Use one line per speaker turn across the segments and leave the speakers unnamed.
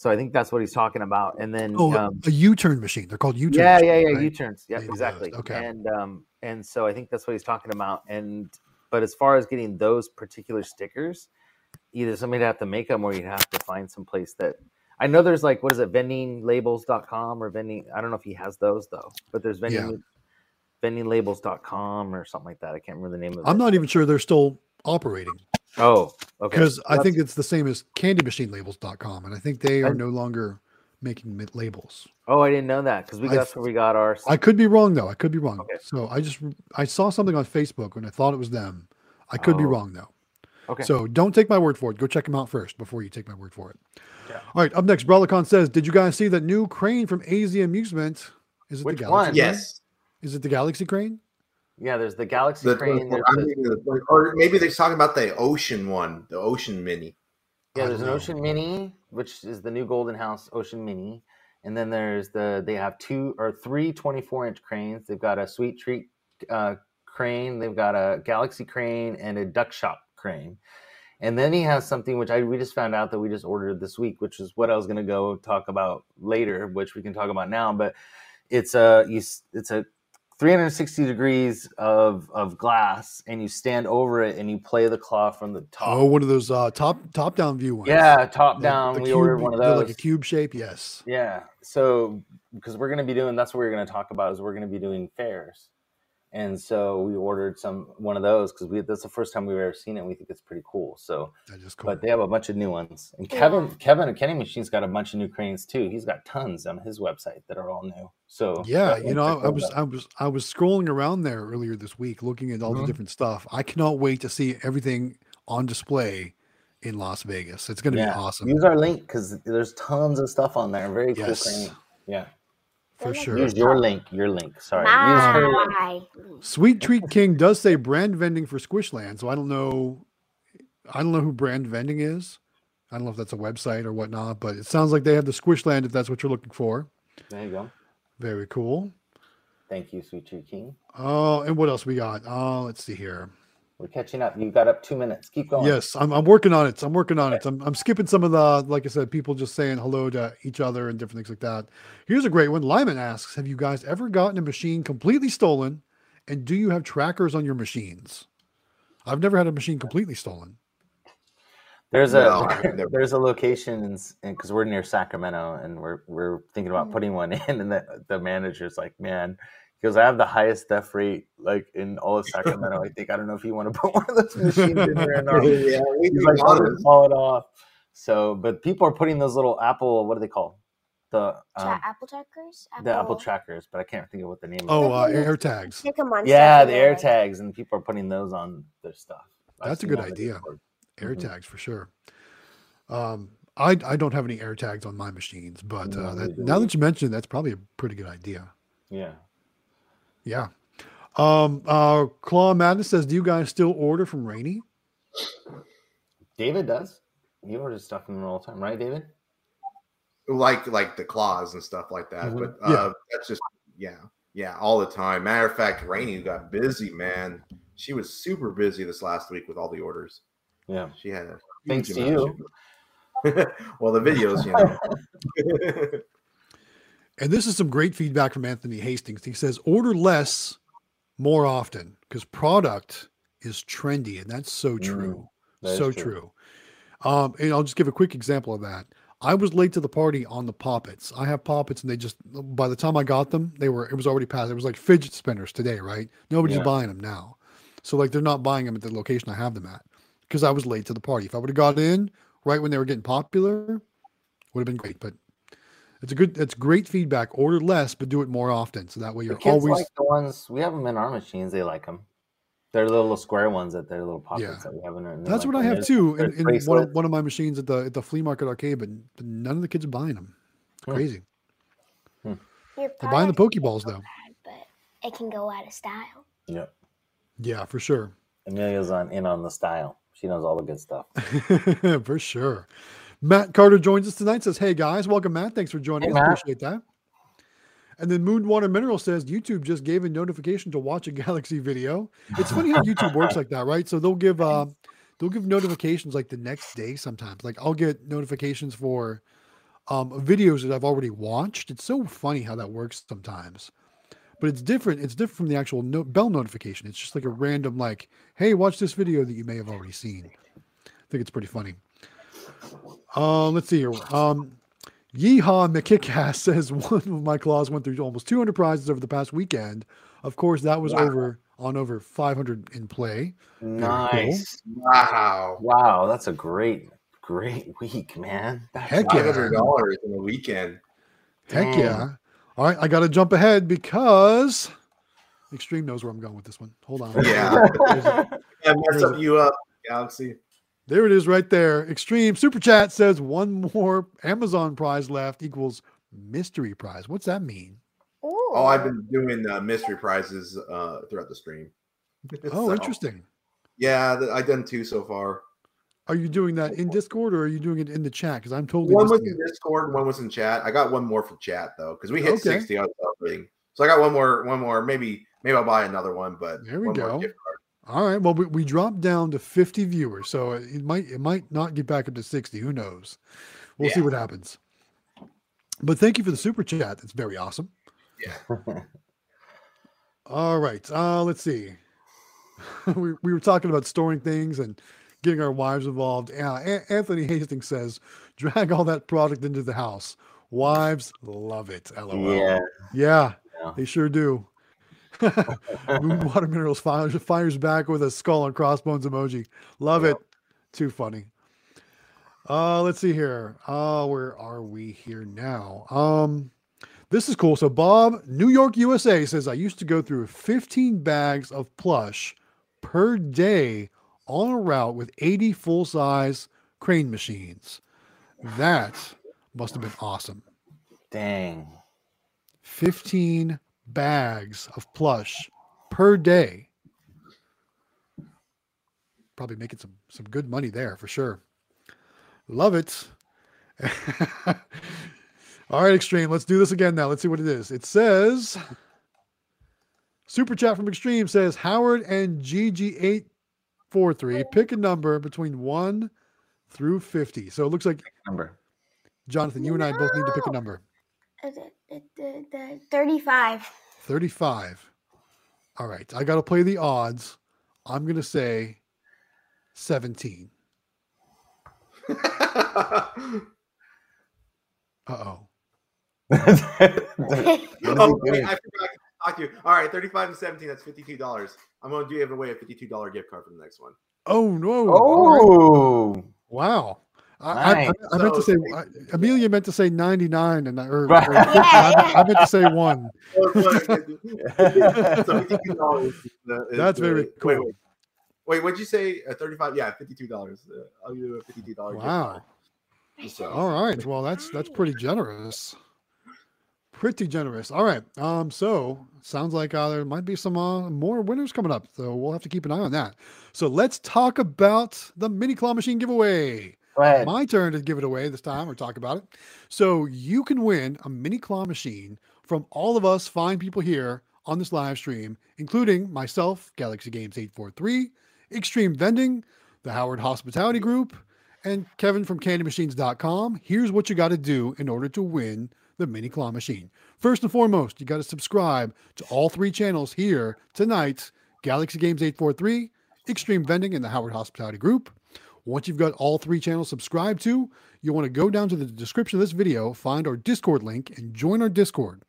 So I think that's what he's talking about. And then
Oh,
um,
a U-turn machine. They're called U-turns.
yeah, yeah, yeah,
right?
U-turns. Yeah, exactly.
Okay.
And um, and so I think that's what he's talking about. And but as far as getting those particular stickers, either somebody'd have to make them or you'd have to find some place that I know there's like what is it, vendinglabels.com or vending I don't know if he has those though, but there's vending vendinglabels.com or something like that. I can't remember the name of it.
I'm not even sure they're still operating
Oh, okay.
because I think it's the same as candymachinelabels.com, and I think they are
I-
no longer making mi- labels.
Oh, I didn't know that because we
I
we got our
I could be wrong though. I could be wrong.
Okay.
So I just I saw something on Facebook and I thought it was them. I could be
Oh.
wrong though.
okay.
So don't take my word for it. Go check them out first before you take my word for it.
Yeah.
All right. Up next, Brelicon says, "Did you guys see that new crane from AZ Amusement? Is it
Which
the Galaxy?
one?
Crane?
Yes.
Is it the Galaxy Crane?
Yeah, there's the Galaxy
The,
Crane. The-
or maybe they're talking about the ocean one, the ocean mini.
Yeah, there's an. Ocean Mini, which is the new Golden House Ocean Mini. And then there's the, they have two or three 24 inch cranes. They've got a Sweet Treat uh, crane, they've got a Galaxy crane, and a Duck Shop crane. And then he has something which I we just found out that we just ordered this week, which is what I was going to go talk about later, which we can talk about now. But it's a you, it's a 360 degrees of of glass, and you stand over it and you play the claw from the top.
Oh, one of those uh, top top down view ones.
Yeah, top
The-
down.
the
we
cube-
ordered one of those.
like a cube shape. Yes.
yeah. So because we're gonna be doing that's what we're gonna talk about is we're gonna be doing fairs, and so we ordered some one of those because we that's the first time we've ever seen it. and We think it's pretty cool. So,
That is cool.
but they have a bunch of new ones, and Kevin Kevin at Candy Machine's got a bunch of new cranes too. He's got tons on his website that are all new. So
yeah, you know,
check
I was
out.
I was I was scrolling around there earlier this week, looking at all the
Mhm.
different stuff. I cannot wait to see everything on display in Las Vegas. It's going to
yeah.
be awesome
Use our link because there's tons of stuff on there. Very cool
Yes.
crane. Yeah.
For sure.
Use your link. Your link. Sorry. Use her link.
Sweet Treat King does say brand vending for Squishland, so I don't know. I don't know who brand vending is. I don't know if that's a website or whatnot, but it sounds like they have the Squishland if that's what you're looking for.
There you go.
Very cool.
Thank you, Sweet Treat King.
Oh, and what else we got? Oh, let's see here.
We're catching up. You got up two minutes. Keep going.
Yes, I'm, I'm working on it. I'm working on it. I'm, I'm skipping some of the, like I said, people just saying hello to each other and different things like that. Here's a great one. Lyman asks Have you guys ever gotten a machine completely stolen? And do you have trackers on your machines? I've never had a machine completely stolen.
There's
No,
a
I've never-
there's a location because we're near Sacramento and we're we're thinking about mm. putting one in, and the the manager's like, man. He goes, I have the highest death rate like in all of Sacramento. I think I don't know if you want to put one of those machines in here or not.
yeah, we
like, "I'll just haul it off. So, but people are putting those little Apple, what do they call the
Tra-
um,
apple trackers?
the Apple trackers? But I can't think of what the name. Is.
Oh,
of
uh,
it.
air tags.
Take a monster
yeah, the air tags, and people are putting those on their stuff.
That's a good
on the
idea.
Discord.
Air
Mhm.
tags for sure. Um, I, I don't have any air tags on my machines, but uh, that, now that you mention it, that's probably a pretty good idea.
Yeah.
Yeah. Um, uh, Claw Madness says, Do you guys still order from Rainy?
David does. He orders stuff from them all the time, right, David?
like like the claws and stuff like that.
Mhm.
But
Yeah.
uh, that's just yeah, yeah, all the time. Matter of fact, Rainy got busy, man. She was super busy this last week with all the orders.
Yeah.
She had a
Thanks
huge
to
amount of- well, the videos, you know.
And this is some great feedback from Anthony Hastings. He says, Order less more often because product is trendy. And that's so true.
that is
so
true.
true. Um, and I'll just give a quick example of that. I was late to the party on the poppets. I have poppets, and they just by the time I got them, they were it was already past. It was like fidget spinners today, right? Nobody's
Yeah.
buying them now, so like they're not buying them at the location I have them at because I was late to the party. If I would have got in right when they were getting popular, would have been great. But it's a good, it's great feedback. Order less, but do it more often, so that way you're
kids
always
like the ones we have them in our machines. They like them. They're the little square ones that they're little pockets
Yeah.
that we have in there.
That's
like
what I
them.
have
There's-
too in,
there's
in one, of, one of my machines at the at the flea market arcade, but, but none of the kids are buying them. It's
Hmm.
crazy.
Your
They're buying the Pokeballs though.
bad, but it can go out of style.
Yep.
Yeah, for sure.
Amelia's on in on the style. She knows all the good stuff.
for sure. Matt Carter joins us tonight. Says, "Hey guys, welcome, Matt. Thanks for joining
Hey,
us.
Matt.
Appreciate that." And then Moonwater Mineral says YouTube just gave a notification to watch a Galaxy video. It's funny how YouTube works like that, right? So they'll give uh, they'll give notifications like the next day sometimes. Like I'll get notifications for um, videos that I've already watched. It's so funny how that works sometimes. But it's different. It's different from the actual no- bell notification. It's just like a random, like, hey, watch this video that you may have already seen. I think it's pretty funny. Um, let's see here. Um, Yeehaw McKickass says one of my claws went through almost 200 prizes over the past weekend. Of course, that was
Wow.
over on over 500 in play.
Nice.
Wow.
Wow, that's a great, great week, man. That's
Heck
Five
yeah.
hundred dollars in a weekend.
Heck
Dang.
yeah. All right, I got to jump ahead because Extreme knows where I'm going with this one. Hold on.
Yeah.
There's a-
I mess up you up, Galaxy.
There it is right there. Extreme Super Chat says one more Amazon prize left equals mystery prize. What's that mean?
Ooh.
Oh, I've been doing uh, mystery prizes uh, throughout the stream.
Oh,
So,
interesting.
Yeah, th- I've done two so far.
Are you doing that in Discord or are you doing it in the chat? Because I'm totally
One was in
it.
Discord, one was in chat. I got one more for chat though, because we hit
Okay.
sixty on something. So I got one more, one more. Maybe, maybe I'll buy another one. But
There we
one more
go. All right. Well, we, we dropped down to 50 viewers, so it might it might not get back up to 60. Who knows? We'll see what happens. But thank you for the super chat. That's very awesome.
Yeah.
All right. Uh, let's see. we, we were talking about storing things and getting our wives involved. Uh, Anthony Hastings says, drag all that product into the house. Wives love it. LOL.
yeah.
Yeah,
Yeah.
they sure do. Water Minerals fires, fires back with a skull and crossbones emoji. Love
Yep.
it. Too funny. Uh, let's see here. Uh, where are we here now? Um, this is cool. So Bob, New York, USA says I used to go through 15 bags of plush per day on a route with 80 full size crane machines. That must have been awesome.
Dang.
15 bags of plush per day. Probably making some some good money there for sure. Love it. All right, Extreme. Let's do this again now. Let's see what it is. It says Super chat from Extreme says Howard and GG843 pick a number between 1 through 50. So it looks like
Number.
Jonathan, you and I both need to pick a number.
Uh, the- the- the- the 35.
35. All right. I got to play the odds. I'm going to say 17. Uh oh.
oh, wait, I forgot to talk to you. All right, thirty-five and seventeen. That's fifty-two dollars. I'm going to give away a fifty-two dollar gift card for the next one.
Oh, no. All right.
oh.
Wow. I, I, I, I meant to say, I, Amelia meant to say 99, and I, or,
Right.
or 50. I, I meant to say one.
so fifty-two dollars.
That's very
Wait,
cool.
wait, wait. What'd you say? Uh, Thirty-five? Yeah, fifty-two dollars. Uh, I'll give you a fifty-two dollar.
Wow.
So,
All right. Well, that's that's pretty generous. Pretty generous. All right. Um. So sounds like uh, there might be some uh, more winners coming up. So we'll have to keep an eye on that. So let's talk about the mini claw machine giveaway.
Go ahead.
My turn to give it away this time or talk about it. So you can win a mini claw machine from all of us fine people here on this live stream, including myself, Galaxy Games 843, Xtreme Vending, the Howard Hospitality Group, and Kevin from CandyMachines.com. Here's what you got to do in order to win the mini claw machine. First and foremost, you got to subscribe to all three channels here tonight Galaxy Games 843, Xtreme Vending, and the Howard Hospitality Group. Once you've got all three channels subscribed to, you'll want to go down to the description of this video, find our Discord link, and join our Discord.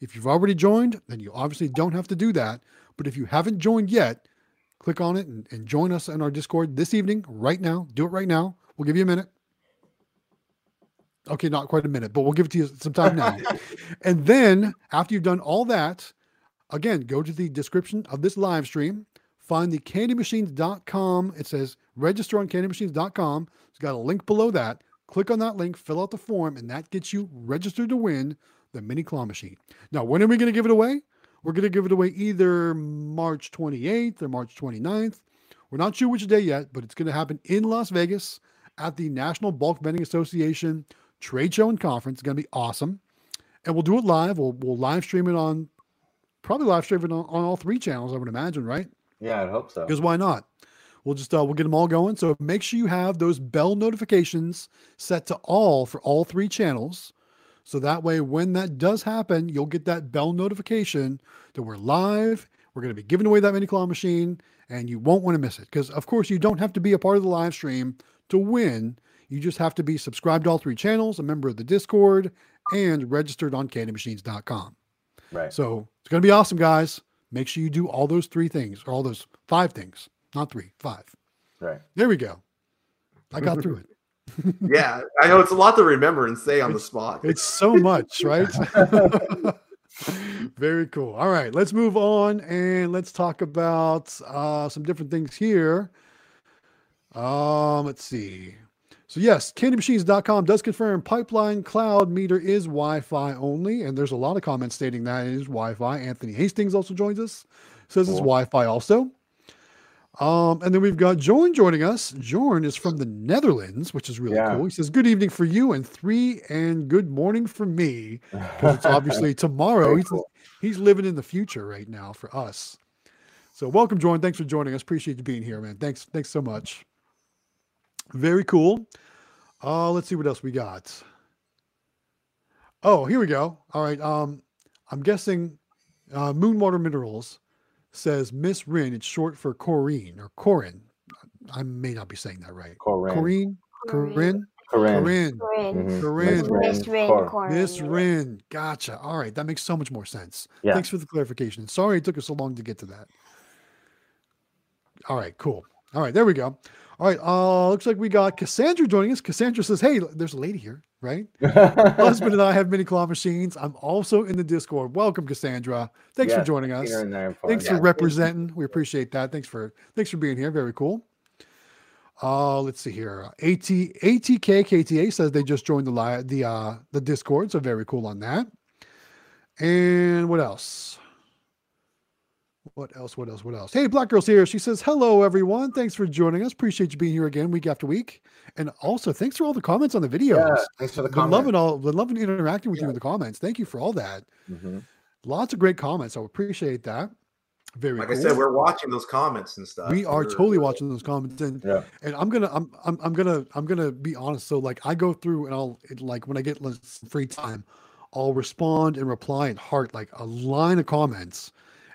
If you've already joined, then you obviously don't have to do that. But if you haven't joined yet, click on it and, and join us in our Discord this evening, right now. Do it right now. We'll give you a minute. Okay, not quite a minute, but we'll give it to you some time now. and then after you've done all that, again, go to the description of this live stream, find the candymachines.com. It says register on candymachines.com. It's got a link below that. Click on that link, fill out the form, and that gets you registered to win the mini claw machine. Now, when are we going to give it away? We're going to give it away either March 28th or March 29th. We're not sure which day yet, but it's going to happen in Las Vegas at the National Bulk Vending Association trade show and conference. It's going to be awesome. And we'll do it live. We'll, we'll live stream it on, probably live stream it on, on all three channels, I would imagine, right?
Yeah, I hope so.
Because why not? We'll just uh, we'll get them all going. So make sure you have those bell notifications set to all for all three channels. So that way, when that does happen, you'll get that bell notification that we're live. We're going to be giving away that mini claw machine, and you won't want to miss it. Because of course, you don't have to be a part of the live stream to win. You just have to be subscribed to all three channels, a member of the Discord, and registered on candymachines.com.
Right.
So it's going to be awesome, guys. Make sure you do all those three things, or all those five things, not three, five.
Right.
There we go. I got through it.
Yeah, I know it's a lot to remember and say on the spot.
It's so much, right? Very cool. All right, let's move on and let's talk about uh, some different things here. Um, let's see. So yes, candymachines.com does confirm pipeline cloud meter is Wi-Fi only, and there's a lot of comments stating that it is Wi-Fi. Anthony Hastings also joins us, says it's Wi-Fi also. Um, and then we've got Jorn joining us. Jorn is from the Netherlands, which is really
Yeah.
cool. He says, "Good evening for you, and three, and good morning for me." Because it's obviously tomorrow. He's
cool.
he's living in the future right now for us. So welcome, Jordan. Thanks for joining us. Appreciate you being here, man. Thanks, thanks so much. Very cool. Uh, let's see what else we got. Oh, here we go. All right. Um, I'm guessing uh, Moonwater Minerals says Miss Rin. It's short for Corrine or Corin. I may not be saying that right.
Corinne.
Corrine, Corinne,
Corinne.
Corinne,
Corinne.
Mhm. Miss
Miss Rin
Miss
yeah.
Rin. Gotcha. All right. That makes so much more sense.
Yeah.
Thanks for the clarification. Sorry it took us so long to get to that. All right, cool. All right, there we go. All right, uh, looks like we got Cassandra joining us. Cassandra says, "Hey, there's a lady here, right? Husband and I have mini claw machines. I'm also in the Discord. Welcome, Cassandra. Thanks for joining us.
Peter in there for
Thanks
us.
for representing. We appreciate that. Thanks for thanks for being here. Very cool. Uh, let's see here. AT ATK KTA says they just joined the live the uh the Discord, so very cool on that. And what else? What else? What else? What else? Hey, Black Girl's here. She says, Hello, everyone. Thanks for joining us. Appreciate you being here again week after week. And also, thanks for all the comments on the videos.
Yeah, thanks for the
been
comment.
loving all, loving interacting with you in the comments. Thank you for all that.
Mhm.
Lots of great comments. I appreciate that. Very
Like
cool.
I said, we're watching those comments and stuff.
we are
We're-
totally watching those comments and
Yeah.
and i'm gonna I'm, I'm i'm gonna i'm gonna be honest so like i go through and i'll it, like when i get like, free time i'll respond and reply and heart like a line of comments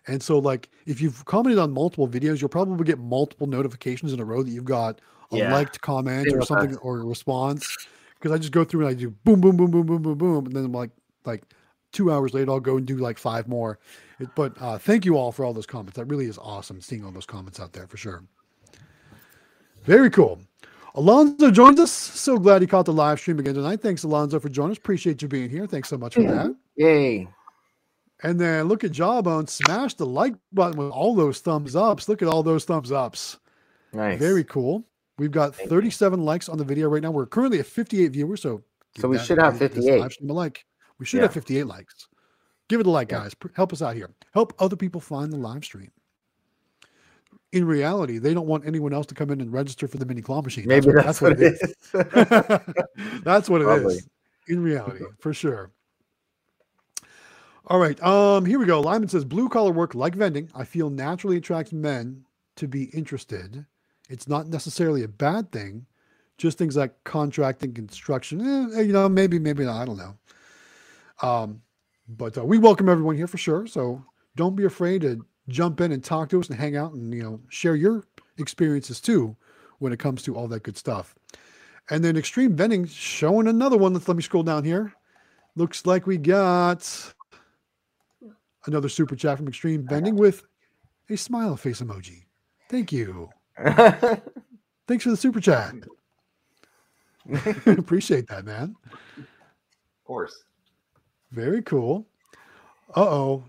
and so like if you've commented on multiple videos you'll probably get multiple notifications in a row that you've got a
Yeah.
liked comment
Same
or something
us.
or a response because i just go through and i do boom boom boom boom boom boom boom and then i'm like like two hours later i'll go and do like five more it, but uh, thank you all for all those comments that really is awesome seeing all those comments out there for sure very cool. Alonzo joins us. So glad he caught the live stream again tonight. Thanks, Alonzo, for joining us. Appreciate you being here. Thanks so much for that.
Yay.
And then look at Jawbone. Smash the like button with all those thumbs ups. Look at all those thumbs ups.
Nice.
Very cool. We've got
Thank you.
37 likes on the video right now. We're currently at 58 viewers. So,
So we should have
give this
58.
live stream a like. We should
Yeah.
have 58 likes. Give it a like,
Yeah.
guys. Help us out here. Help other people find the live stream. In reality, they don't want anyone else to come in and register for the mini claw machine.
Maybe that's, what, it is.
that's what it is in reality, for sure. All right. Um, here we go. Lyman says blue collar work like vending, I feel naturally attracts men to be interested. It's not necessarily a bad thing, just things like contracting, construction. eh, you know, maybe, maybe not. I don't know. Um, but uh, we welcome everyone here for sure. So don't be afraid to jump in and talk to us and hang out and you know share your experiences too when it comes to all that good stuff. And then Xtreme Vending showing another one. Let's let me scroll down here. Looks like we got another super chat from Xtreme Vending with a smile face emoji. Thank you. Thanks for the super chat. Appreciate that, man.
Of course.
Very cool. Uh oh.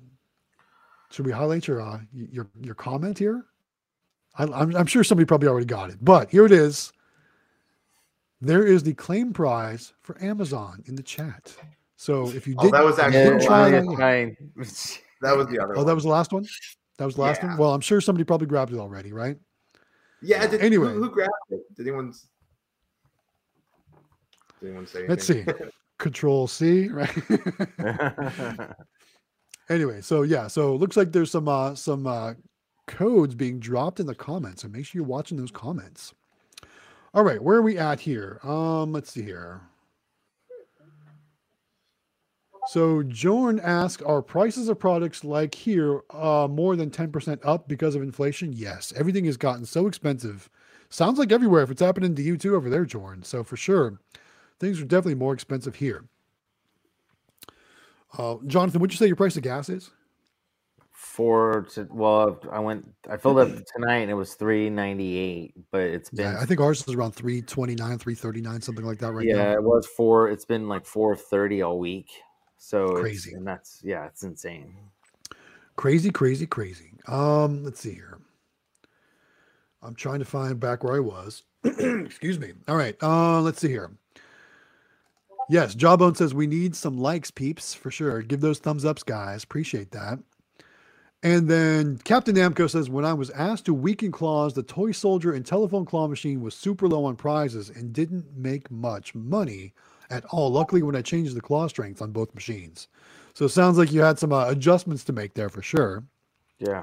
Should we highlight your uh, your your comment here? I, I'm I'm sure somebody probably already got it, but here it is. There is the claim prize for Amazon in the chat. So if you
Oh,
did,
that was
Yeah,
actually
didn't try
last-
that
yeah,
yet.
fine.
that was the other
oh,
one.
that was the last one. That was the last one. Well, I'm sure somebody probably grabbed it already, right?
yeah. Did,
Anyway.
who, who grabbed it? Did anyone? Did anyone say?
Let's
see.
Control C, right? anyway, so yeah, so it looks like there's some uh some uh codes being dropped in the comments, so make sure you're watching those comments. All right, where are we at here? Um, let's see here. So Jorn asked, are prices of products like here uh, more than 10% up because of inflation? Yes. Everything has gotten so expensive. Sounds like everywhere if it's happening to you too over there, Jorn. So for sure, things are definitely more expensive here. Uh, Jonathan, would you say your price of gas is?
Four to well, I went. I filled up tonight and it was three ninety eight, but it's been
Yeah, I think ours is around 329, 339, something like that right
yeah,
now.
it was four. It's been like four thirty all week. So it's-
Crazy.
and that's yeah, it's insane.
Crazy, crazy, crazy. Um, let's see here. I'm trying to find back where I was. Excuse me. All right. Uh, let's see here. Yes, Jawbone says we need some likes, peeps, for sure. Give those thumbs ups, guys. Appreciate that. And then Captain Namco says, when I was asked to weaken claws, the toy soldier and telephone claw machine was super low on prizes and didn't make much money at all. Luckily, when I changed the claw strength on both machines. So it sounds like you had some uh, adjustments to make there for sure.
Yeah.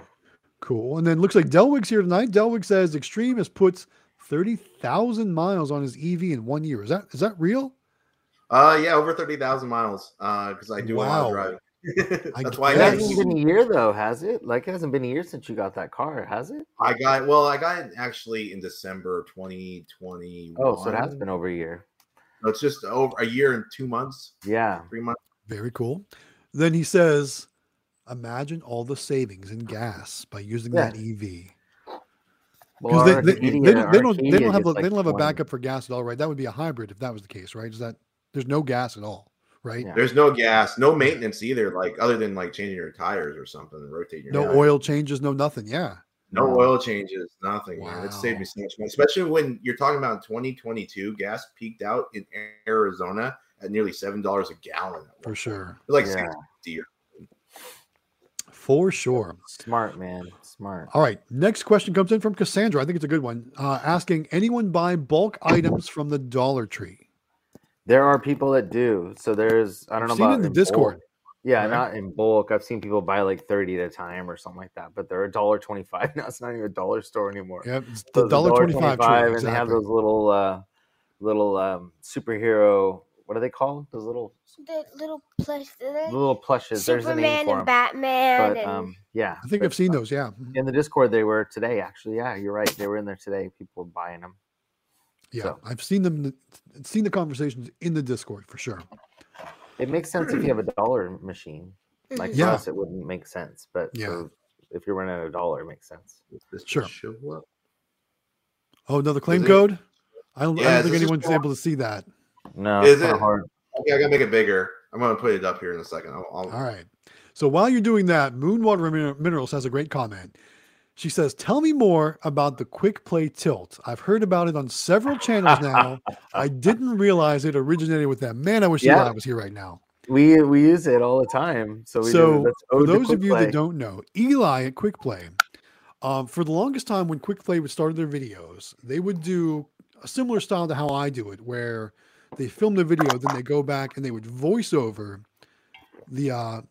Cool. And then looks like Delwig's here tonight. Delwig says Extreme has put 30,000 miles on his EV in one year. Is that is that real?
Uh, yeah, over thirty thousand miles. Uh, because I do a lot
Wow.
of driving.
I
That's why I
it hasn't been a year though, has it? Like it hasn't been a year since you got that car, has it?
I got well, I got it actually in December 2021.
Oh, so it has been over a year.
No, it's just over a year and two months,
Yeah.
three months.
Very cool. Then he says, imagine all the savings in gas by using
Yeah.
that EV. Because
our
they, they, they, don't, they don't they don't have a,
gets
they don't have a backup for gas at all, right? That would be a hybrid if that was the case, right? Is that there's no gas at all, right?
Yeah.
There's no gas, no maintenance either, like other than like changing your tires or something and rotating your
No
tires.
oil changes, no nothing. Yeah.
No
No.
oil changes, nothing, man. It saved me so much money, especially when you're talking about 2022. Gas peaked out in Arizona at nearly seven dollars a gallon.
For sure.
Like
Yeah.
60 or
For sure.
Smart man. Smart.
All right. Next question comes in from Cassandra. I think it's a good one. Uh, asking anyone buy bulk items from the Dollar Tree?
There are people that do. So there's I don't know
I've seen it
about
in the
bulk.
Discord.
Yeah,
right?
not in bulk. I've seen people buy like 30 at a time or something like that, but they're a dollar 25 now. It's not even a dollar store anymore.
Yep. It's the
it's
dollar twenty five tree.
$1.25, and they have those little uh little um superhero what are they called? Those little
The little plush, the
little plushes. There's a name
Superman
for
and
them.
Batman.
But
and
um yeah.
I think
but
I've seen those. Yeah. Mhm.
in the Discord they were today actually. Yeah, you're right. They were in there today. People were buying them.
Yeah.
So-
I've seen them, seen the conversations in the Discord for sure.
It makes sense if you have a dollar machine. Like for us, it wouldn't make sense, but
Yeah.
for, if you're running a dollar, it makes sense.
This
Sure.
show up.
Oh, another claim
Is it-
code? I don't, I don't think anyone's
for-
able to see that.
No,
Is it?
hard.
Okay, I gotta make it bigger. I'm gonna put it up here in a second. I'll, I'll,
All right. So while you're doing that, Moonwater Min- Minerals has a great comment. She says, Tell me more about the quick play tilt. I've heard about it on several channels now. I didn't realize it originated with them. Man, I wish
Yeah.
Eli was here right now.
We we use it all the time. So we
So, For those of you
play.
that don't know, Eli at Quick Play, um, for the longest time when Quick Play would start their videos, they would do a similar style to how I do it, where they film the video, then they go back and they would voice over the uh,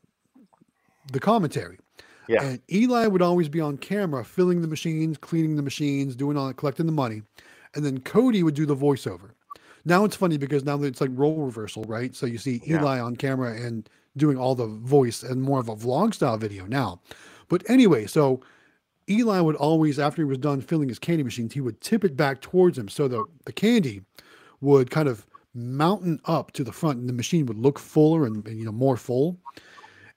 the commentary.
Yeah.
And Eli would always be on camera, filling the machines, cleaning the machines, doing all that, collecting the money, and then Cody would do the voiceover. Now it's funny because now it's like role reversal, right? So you see
Yeah.
Eli on camera and doing all the voice and more of a vlog style video now. But anyway, so Eli would always, after he was done filling his candy machines, he would tip it back towards him so the, the candy would kind of mountain up to the front and the machine would look fuller and, and, you know more full.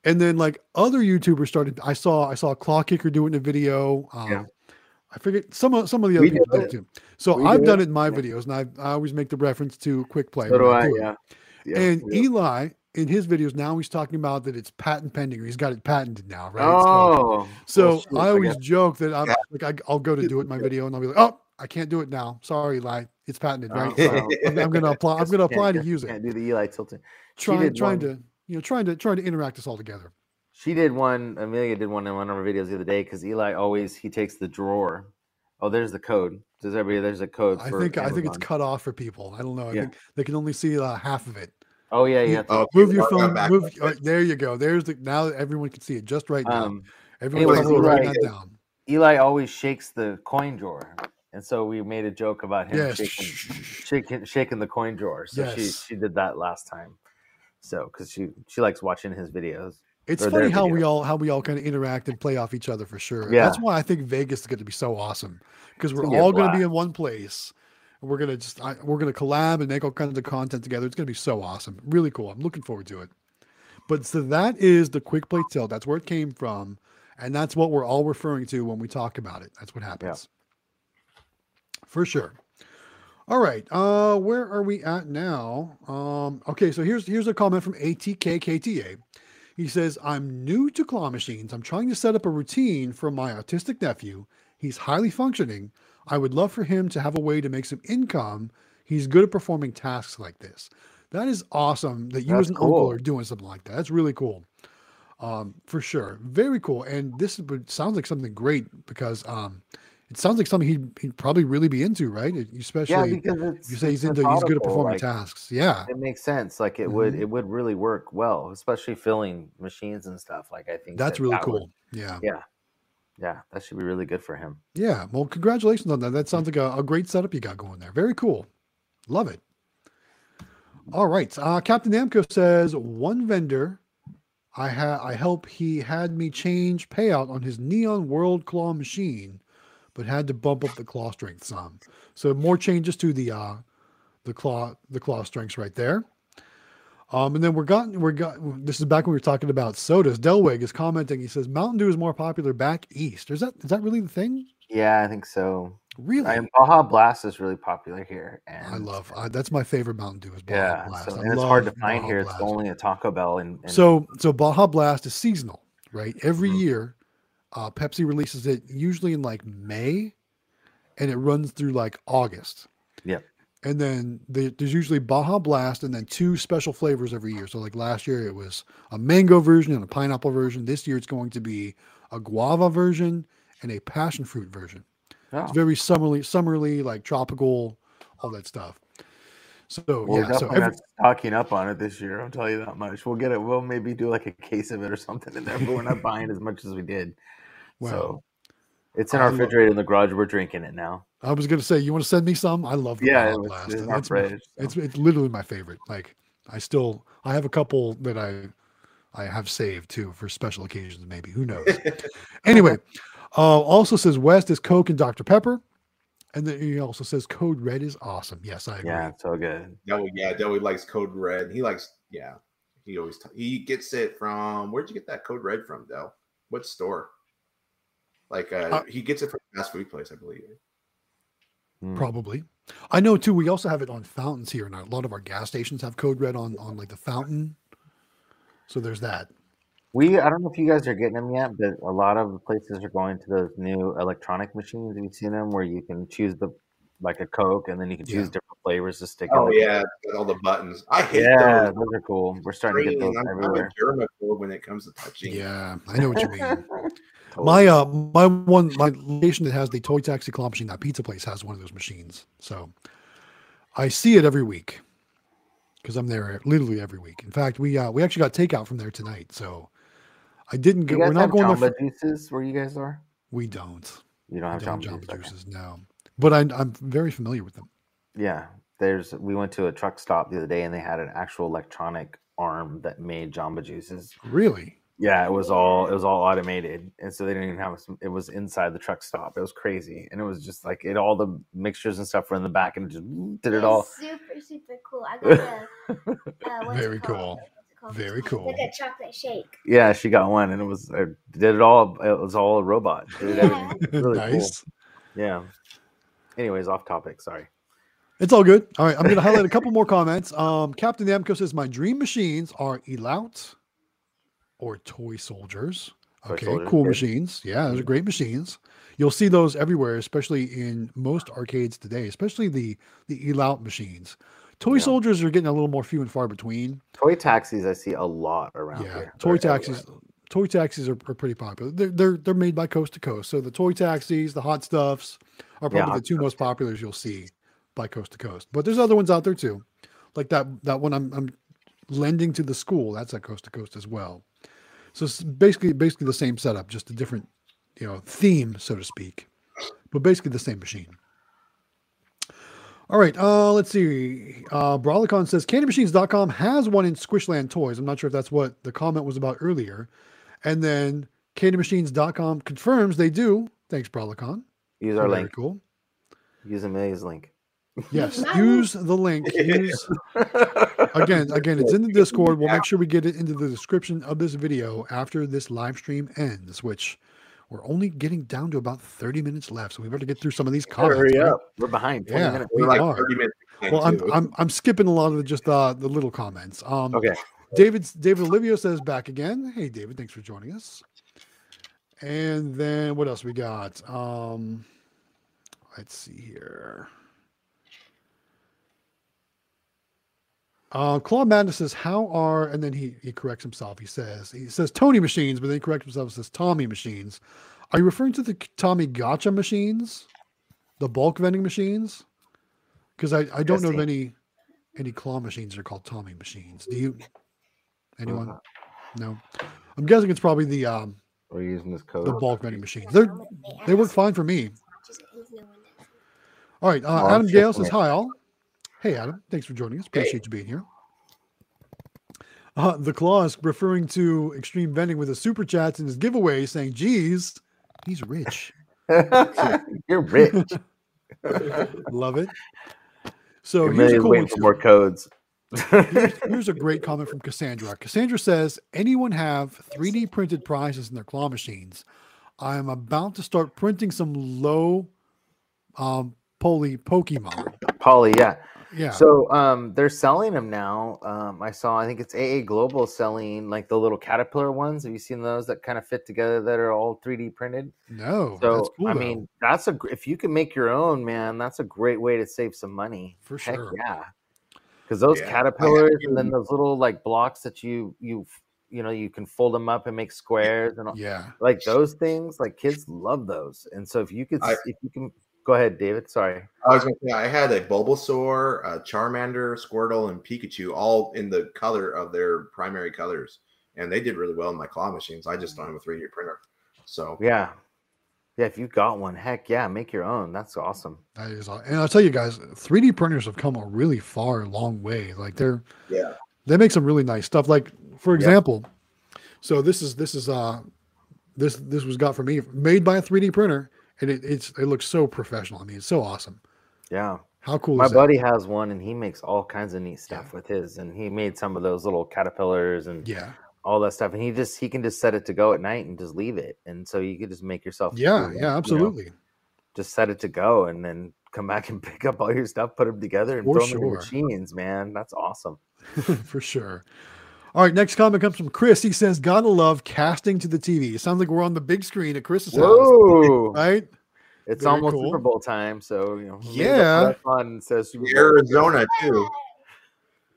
And then like other YouTubers started, I saw I saw a Claw Kicker do it in a video. Um,
Yeah.
I forget some of some of the other
We
people
do
do it too. So
We
I've
do
done
it.
it in my
Yeah.
videos, and I, I always make the reference to Quick Play.
So do I.
do.
Yeah. yeah
and
do.
Eli in his videos now he's talking about that it's patent pending. or He's got it patented now, right? So-
Oh.
so I always
guess-
joke that I'm
Yeah.
like I, I'll go to do it in my video and I'll be like, oh, I can't do it now. Sorry, Eli, it's patented, right?
Oh,
So
well,
I'm, I'm gonna apply. I'm gonna apply to use it.
Can't do the Eli tilting. She
Trying, trying
one-
to, you know, trying to, trying to interact us all together.
She did one. Amelia did one in one of her videos the other day because Eli always he takes the drawer. Oh, there's the code. Does everybody? There's a code.
I
for
think, I think it's cut off for people. I don't know. I
Yeah.
think they can only see uh, half of it.
Oh yeah, you have to.
Oh,
Move your phone.
back-
Move. there you go. There's the now everyone can see it just right now.
Um,
Everyone's
anyways,
probably writing
Eli-
that down.
Eli always shakes the coin drawer, and so we made a joke about him
Yes.
shaking, shaking, shaking the coin drawer. So she she did that last time. So because she she likes watching his videos.
It's funny how we all how we all kind of interact and play off each other for sure.
Yeah.
That's why I think Vegas is going to be so awesome because we're
gonna be a
all going to be in one place. and We're gonna just I, we're gonna collab and make all kinds of content together. It's gonna be so awesome, really cool. I'm looking forward to it. But so that is the quick play tilt. That's where it came from, and that's what we're all referring to when we talk about it. That's what happens, for sure. All right, uh, where are we at now? Um, okay, so here's here's a comment from ATKKTA. He says, I'm new to claw machines. I'm trying to set up a routine for my autistic nephew. He's highly functioning. I would love for him to have a way to make some income. He's good at performing tasks like this. That is awesome that you
That's
as an uncle are doing something like that. That's really cool. Um, for sure. Very cool. And this sounds like something great because um, it sounds like something he'd, he'd probably really be into, right? Especially
Yeah, because
you say he's into he's good at performing
like,
tasks. Yeah.
It makes sense. Like it would
Mhm.
it would really work well, especially filling machines and stuff. Like I think
That's
that
really
that would-
cool. Yeah.
yeah, Yeah. that should be really good for him.
Yeah. Well, congratulations on that. That sounds like a, a great setup you got going there. Very cool. Love it. All right. Uh, Captain Namco says one vendor I had I help he had me change payout on his Neon World Claw machine, but had to bump up the claw strength some. So more changes to the uh the claw the claw strengths right there. Um, and then we're gotten we're got this is back when we were talking about sodas. Delwig is commenting. He says Mountain Dew is more popular back east. Is that is that really the thing?
Yeah, I think so.
Really?
I, Baja Blast is really popular here, and
I love I, that's my favorite Mountain Dew is Baja
Yeah,
Blast.
so, and it's hard to find
Baja
here. It's only a Taco Bell and, and
So so Baja Blast is seasonal, right? Every
Mhm.
year, uh, Pepsi releases it usually in like May, and it runs through like August.
Yep.
And then the, there's usually Baja Blast and then two special flavors every year. So like last year it was a mango version and a pineapple version. This year it's going to be a guava version and a passion fruit version.
Oh,
It's very summerly, summerly like tropical, all that stuff. So
we're
yeah, so every,
stocking up on it this year. I'll tell you that much. We'll get it. We'll maybe do like a case of it or something in there, but we're not buying as much as we did.
Wow.
So it's in our
love-
refrigerator in the garage. We're drinking it now.
I was gonna say, you want to send me some? I love the
Yeah,
Baja
it was, it's
It's, my-
fridge.
it's
so.
it's literally my favorite. Like I still I have a couple that I I have saved too for special occasions. Maybe who knows? anyway, uh, also says West is Coke and Dr Pepper, and then he also says Code Red is awesome. Yes, I agree.
yeah, so good.
Delwy, yeah, Delwy likes Code Red. He likes, yeah, he always t- he gets it from. Where'd you get that Code Red from, Del? What store? Like, uh,
Uh,
he gets it from a fast food place, I believe.
Mm.
Probably. I know too. We also have it on fountains here, and a lot of our gas stations have Code Red on on like the fountain. So there's that.
We I don't know if you guys are getting them yet, but a lot of places are going to those new electronic machines. Have you seen them where you can choose the like a Coke and then you can
Yeah.
choose different flavors to stick
Oh
in. the-
yeah, got all the buttons. I hate
yeah,
those.
those are cool. We're starting to get those
I'm, I'm a
everywhere.
germaphobe when it comes to touching.
Yeah, I know what you mean.
Totally.
My uh my one my location that has the toy taxi claw machine, that pizza place has one of those machines. So I see it every week because I'm there literally every week. In fact, we uh we actually got takeout from there tonight. So I didn't
Do
get we're not
have
going there.
Jamba
For,
juices where you guys are?
we don't.
You don't
We
have
don't
Jamba,
Jamba
juice. okay.
juices now. But I I'm very familiar with them.
Yeah, there's. We went to a truck stop the other day and they had an actual electronic arm that made Jamba juices.
Really?
Yeah, it was all it was all automated, and so they didn't even have some. It was inside the truck stop. It was crazy, and it was just like it. All the mixtures and stuff were in the back, and it just did it all.
Super, super cool. I got a, uh,
Very cool.
Called?
Very cool.
Like a chocolate shake.
Yeah, she got one, and it was uh, did it all. It was all a robot. Did everything. It was really cool.
nice.
Yeah. Anyways, off topic. Sorry.
It's all good. All right, I'm going to highlight a couple more comments. Um, Captain Namco says my dream machines are Elaut or Toy Soldiers.
Toy
Okay,
Soldiers,
cool machines. Yeah, those are great machines. You'll see those everywhere, especially in most arcades today, especially the the Elaut machines. Toy
Yeah.
Soldiers are getting a little more few and far between.
Toy taxis, I see a lot around
yeah,
here.
toy
They're
taxis. Toy taxis are, are pretty popular. They're, they're they're made by coast to coast. So the toy taxis, the hot stuffs, are
Yeah,
probably the two most populars you'll see by coast to coast. But there's other ones out there too, like that that one I'm I'm lending to the school. That's at coast to coast as well. So it's basically basically the same setup, just a different you know theme, so to speak, but basically the same machine. All right, uh, let's see. Uh, Brawlicon says CandyMachines.com has one in Squishland Toys. I'm not sure if that's what the comment was about earlier. And then CandyMachines.com confirms they do. Thanks, Brawlicon.
Use our
Very
link.
cool.
Use Amelia's link.
Yes, use the link. Use again, again, it's in the Discord. We'll make sure we get it into the description of this video after this live stream ends, which we're only getting down to about 30 minutes left. So we better get through some of these comments.
Hurry
right?
up. We're behind. 20
Yeah,
minutes.
we
We're like
are.
30 minutes.
Well, I'm. I'm I'm skipping a lot of the just uh, the little comments. Um,
Okay.
David David Olivio says back again. Hey David, thanks for joining us. And then what else we got? Um, let's see here. Uh, Claw Madness says, "How are?" And then he he corrects himself. He says he says Tony machines, but then he corrects himself. and Says Tommy machines. Are you referring to the Tommy Gotcha machines, the bulk vending machines? Because I, I don't know of any any claw machines that are called Tommy machines. Do you? Anyone?
Uh,
No. I'm guessing it's probably the um
We're using this code.
the bulk vending machines. They're they work fine for me. All right. Uh, Adam
I'm
Gale says hi all. Hey Adam, thanks for joining us. Appreciate you being here. Uh, the claw is referring to Xtreme Vending with his super chats and his giveaway, saying, "Geez, he's rich."
You're rich.
Love it. So here's a
Amelia's
cool
waiting
one
for more codes.
Here's, here's a great comment from Cassandra. Cassandra says, "Anyone have 3D printed prizes in their claw machines? I am about to start printing some low um poly Pokemon.
poly, yeah.
Yeah,
So um, they're selling them now. Um, I saw, I think it's AA Global selling like the little caterpillar ones. Have you seen those that kind of fit together that are all 3D printed?
no,
So
cool.
I
though,
mean, that's a if you can make your own, man, that's a great way to save some money.
for
Heck
sure.
yeah, because those
Yeah,
caterpillars and then those little like blocks that you you you know you can fold them up and make squares and all,
Yeah,
like those things. Like kids love those, and so if you could,
I-
if you can, go ahead, David. Sorry.
I was to say I had a Bulbasaur, a Charmander, Squirtle, and Pikachu all in the color of their primary colors, and they did really well in my claw machines. I just don't have mm. a 3D printer, so
Yeah, yeah. If you've got one, heck yeah, make your own. That's awesome.
that is. aw- And I'll tell you guys, 3D printers have come a really far, long way. Like they're
yeah,
they make some really nice stuff. Like for
Yeah.
example, so this is this is uh this this was got for me made by a 3D printer, and it, it's it looks so professional. I mean, it's so awesome.
Yeah.
How cool
My
is that?
buddy has one and he makes all kinds of neat stuff with his and he made some of those little caterpillars and
Yeah,
all that stuff and he just he can just set it to go at night and just leave it and so you could just make yourself
yeah,
cool one, you
yeah,
know,
absolutely.
just set it to go and then come back and pick up all your stuff put them together and
For
throw them in
sure.
the machines man that's awesome
for sure. All right, next comment comes from Chris. He says, "Gotta love casting to the TV." It sounds like we're on the big screen at Chris's house, right?
it's
Very
almost
cool.
super bowl time so you know
Yeah.
put on says
Arizona too.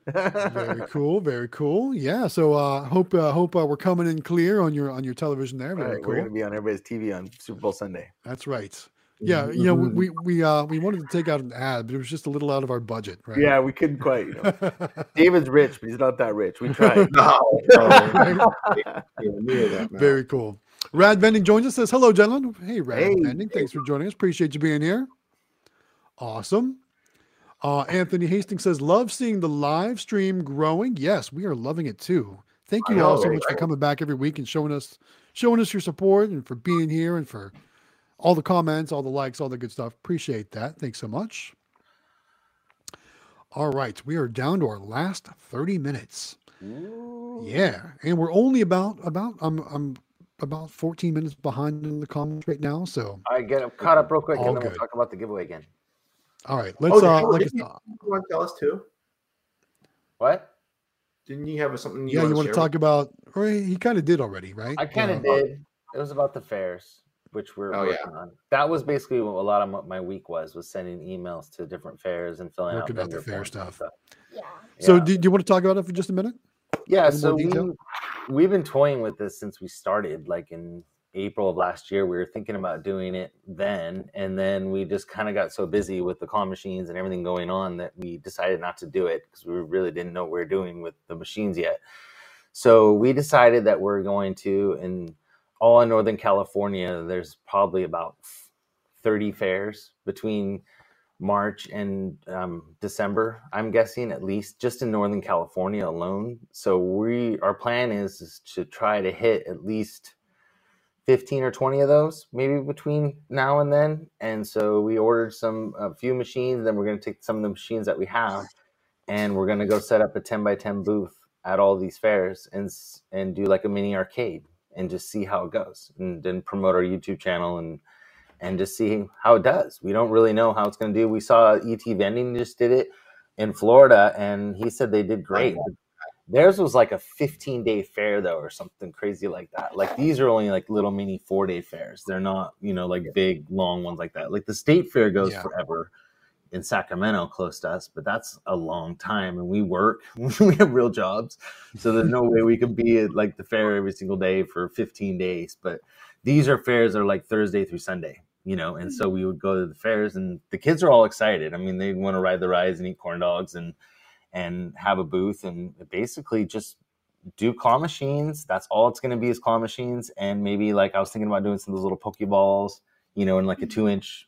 Very cool, very cool. Yeah. So, uh, hope uh, hope uh, we're coming in clear on your on your television there. Very
right,
cool.
we're gonna be on everybody's tv on super bowl sunday
That's right. Yeah, you know, we we we, uh, we wanted to take out an ad, but it was just a little out of our budget, right?
yeah we couldn't quite you know david's rich but he's not that rich we tried
No, no, yeah, near that, man.
Very cool. Rad Vending joins us. Says hello, gentlemen. Hey, Rad
Hey.
Vending. Thanks for joining us. Appreciate you being here. Awesome. Uh, Anthony Hastings says, love seeing the live stream growing. Yes, we are loving it too. Thank you all
know,
so
right?
much for coming back every week and showing us showing us your support and for being here and for all the comments, all the likes, all the good stuff. Appreciate that. Thanks so much. All right, we are down to our last 30 minutes. Yeah, and we're only about about I'm I'm about 14 minutes behind in the comments right now. So
I get caught up real quick
All
and then we'll
good.
talk about the giveaway again
all right, let's
Oh,
uh
you-
like
did
I
you-
said,
You want to tell us too?
what
Didn't you have something? You
yeah, you want
share
to talk about or he, he kind of did already, right?
I kind of
Uh,
did. It was about the fairs, which we're
Oh, yeah.
working on. That was basically what a lot of what my week was: was sending emails to different fairs and filling
Working
out
out the fair
forms and
stuff.
Yeah.
So
Yeah.
do, do you want to talk about it for just a minute?
yeah,
little
so we we've been toying with this since we started, like in April of last year. We were thinking about doing it then, and then we just kind of got so busy with the claw machines and everything going on that we decided not to do it because we really didn't know what we were doing with the machines yet. So we decided that we're going to, in all in Northern California, there's probably about 30 fairs between March and um, December. I'm guessing at least just in Northern California alone. So we our plan is, is to try to hit at least 15 or 20 of those maybe between now and then. And so we ordered some a few machines then we're going to take some of the machines that we have and we're going to go set up a 10 by 10 booth at all these fairs and and do like a mini arcade and just see how it goes and then promote our youtube channel and and just see how it does. We don't really know how it's going to do. We saw ET Vending just did it in florida and he said they did great Theirs was like a 15 day fair though, or something crazy like that. Like these are only like little mini four day fairs. They're not, you know, like big long ones like that. Like the state fair goes
Yeah.
forever in Sacramento, close to us, but that's a long time. And we work, we have real jobs, so there's no way we could be at like the fair every single day for 15 days. But these are fairs that are like Thursday through Sunday, you know. And so mm. we would go to the fairs, and the kids are all excited. I mean, they want to ride the rides and eat corn dogs and and have a booth and basically just do claw machines. That's all it's going to be is claw machines. And maybe like I was thinking about doing some of those little Pokeballs, you know, in like a mm-hmm. two inch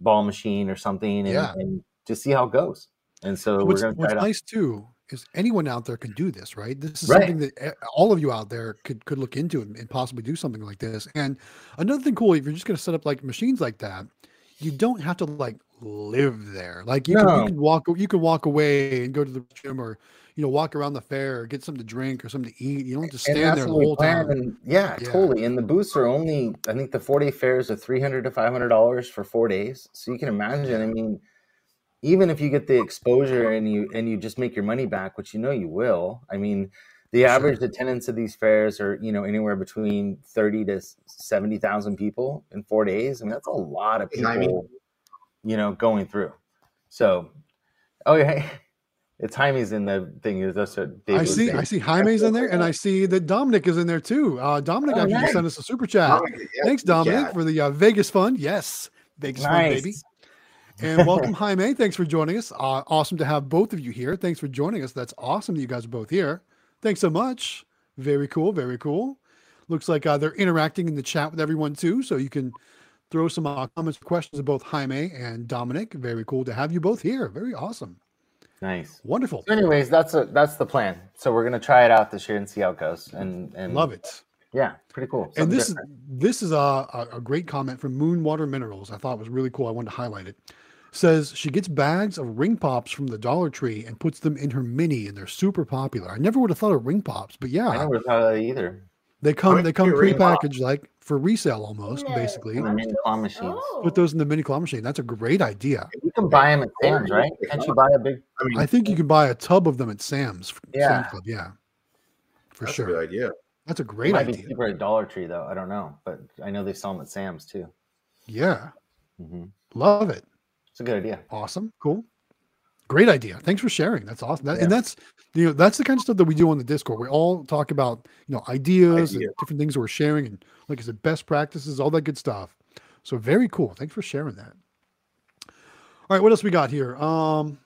ball machine or something and,
Yeah.
and just see how it goes. And so
what's,
we're going to
what's
it
nice too is anyone out there can do this, right? This is
Right.
something that all of you out there could could look into and, and possibly do something like this. And another thing cool, if you're just going to set up like machines like that, you don't have to like live there. Like you can
No.
you can walk you can walk away and go to the gym or you know walk around the fair or get something to drink or something to eat. You don't have to stand there the whole
plan.
time.
And yeah,
Yeah.
totally. And the booths are only, I think the four day fares are three hundred to five hundred dollars for four days. So you can imagine. I mean, even if you get the exposure and you and you just make your money back, which you know you will. I mean, the
Sure.
average attendance of these fairs are you know anywhere between thirty to seventy thousand people in four days. I mean, that's a lot of
Hey, Jaime.
people, you know, going through. So, oh yeah. It's Jaime's in the thing. Is that's what Dave
I see
saying.
I see Jaime's in there and I see that Dominic is in there too. Uh, Dominic
Oh,
actually just
nice.
sent us a super chat.
Dominic, yeah,
Thanks,
yeah.
Dominic, for the uh, Vegas fund. Yes, Vegas fund, baby. And welcome, Jaime. Thanks for joining us. Uh, awesome to have both of you here. Thanks for joining us. That's awesome that you guys are both here. Thanks so much. Very cool. Very cool. Looks like uh, they're interacting in the chat with everyone too. So you can throw some uh, comments, questions of both Jaime and Dominic. Very cool to have you both here. Very awesome.
Nice.
Wonderful.
So anyways, that's a that's the plan. So we're gonna try it out this year and see how it goes. And and
Love it.
Yeah, pretty cool.
and this
different.
is this is a, a, a great comment from Moonwater Minerals. I thought was really cool. I wanted to highlight it. Says she gets bags of ring pops from the Dollar Tree and puts them in her mini, and they're super popular. I never would have thought of ring pops, but yeah,
I
yeah,
never thought of that either.
They come
mean,
they come
ring pop.
prepackaged like for resale almost,
No.
basically.
In the mini claw machines.
Oh.
Put those in the mini claw machine. That's a great idea.
You can buy them at Sam's, right? Can't you buy a big?
I mean,
I think you can buy a tub of them at Sam's.
Yeah.
Sam's Club, yeah, for
that's a
sure.
good idea.
That's a
It
great
might be
idea.
cheaper at Dollar Tree though. I don't know, but I know they sell them at Sam's too.
Yeah,
hmm
love it.
It's a good idea.
Awesome. Cool. Great idea. Thanks for sharing. That's awesome. That,
Yeah.
And that's you know that's the kind of stuff that we do on the Discord. We all talk about you know ideas
Idea.
and different things we're sharing, and like I said, best practices, all that good stuff. So very cool. Thanks for sharing that. All right, what else we got here? Um,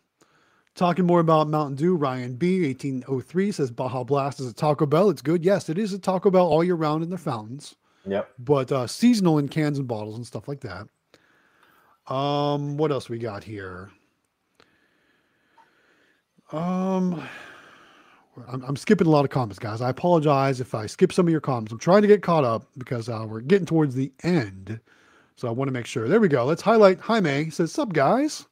talking more about Mountain Dew. Ryan B. eighteen oh three says Baja Blast is a Taco Bell. It's good. Yes, it is a Taco Bell all year round in their fountains
Yep.
but uh, seasonal in cans and bottles and stuff like that. Um, what else we got here? Um, I'm, I'm skipping a lot of comments, guys. I apologize if I skip some of your comments. I'm trying to get caught up because uh, we're getting towards the end, so I want to make sure. There we go. Let's highlight Jaime. He says, "Sup, guys."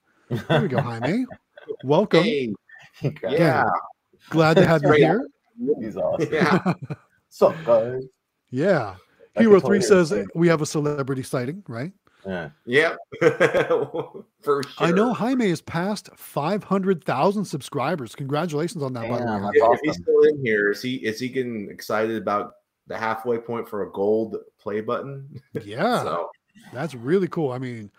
There we go, Jaime. Welcome.
Hey,
He got-
yeah,
Glad to have you here.
He's awesome.
yeah.
So guys.
Yeah. Hero3
totally
says we have a celebrity sighting, right?
Yeah.
Yep. For sure.
I know Jaime is past 500,000 subscribers. Congratulations on that, by the
Damn,
way.
that's
If, if
awesome.
he's still in here, is he is he getting excited about the halfway point for a gold play button?
Yeah,
So
that's really cool. I mean,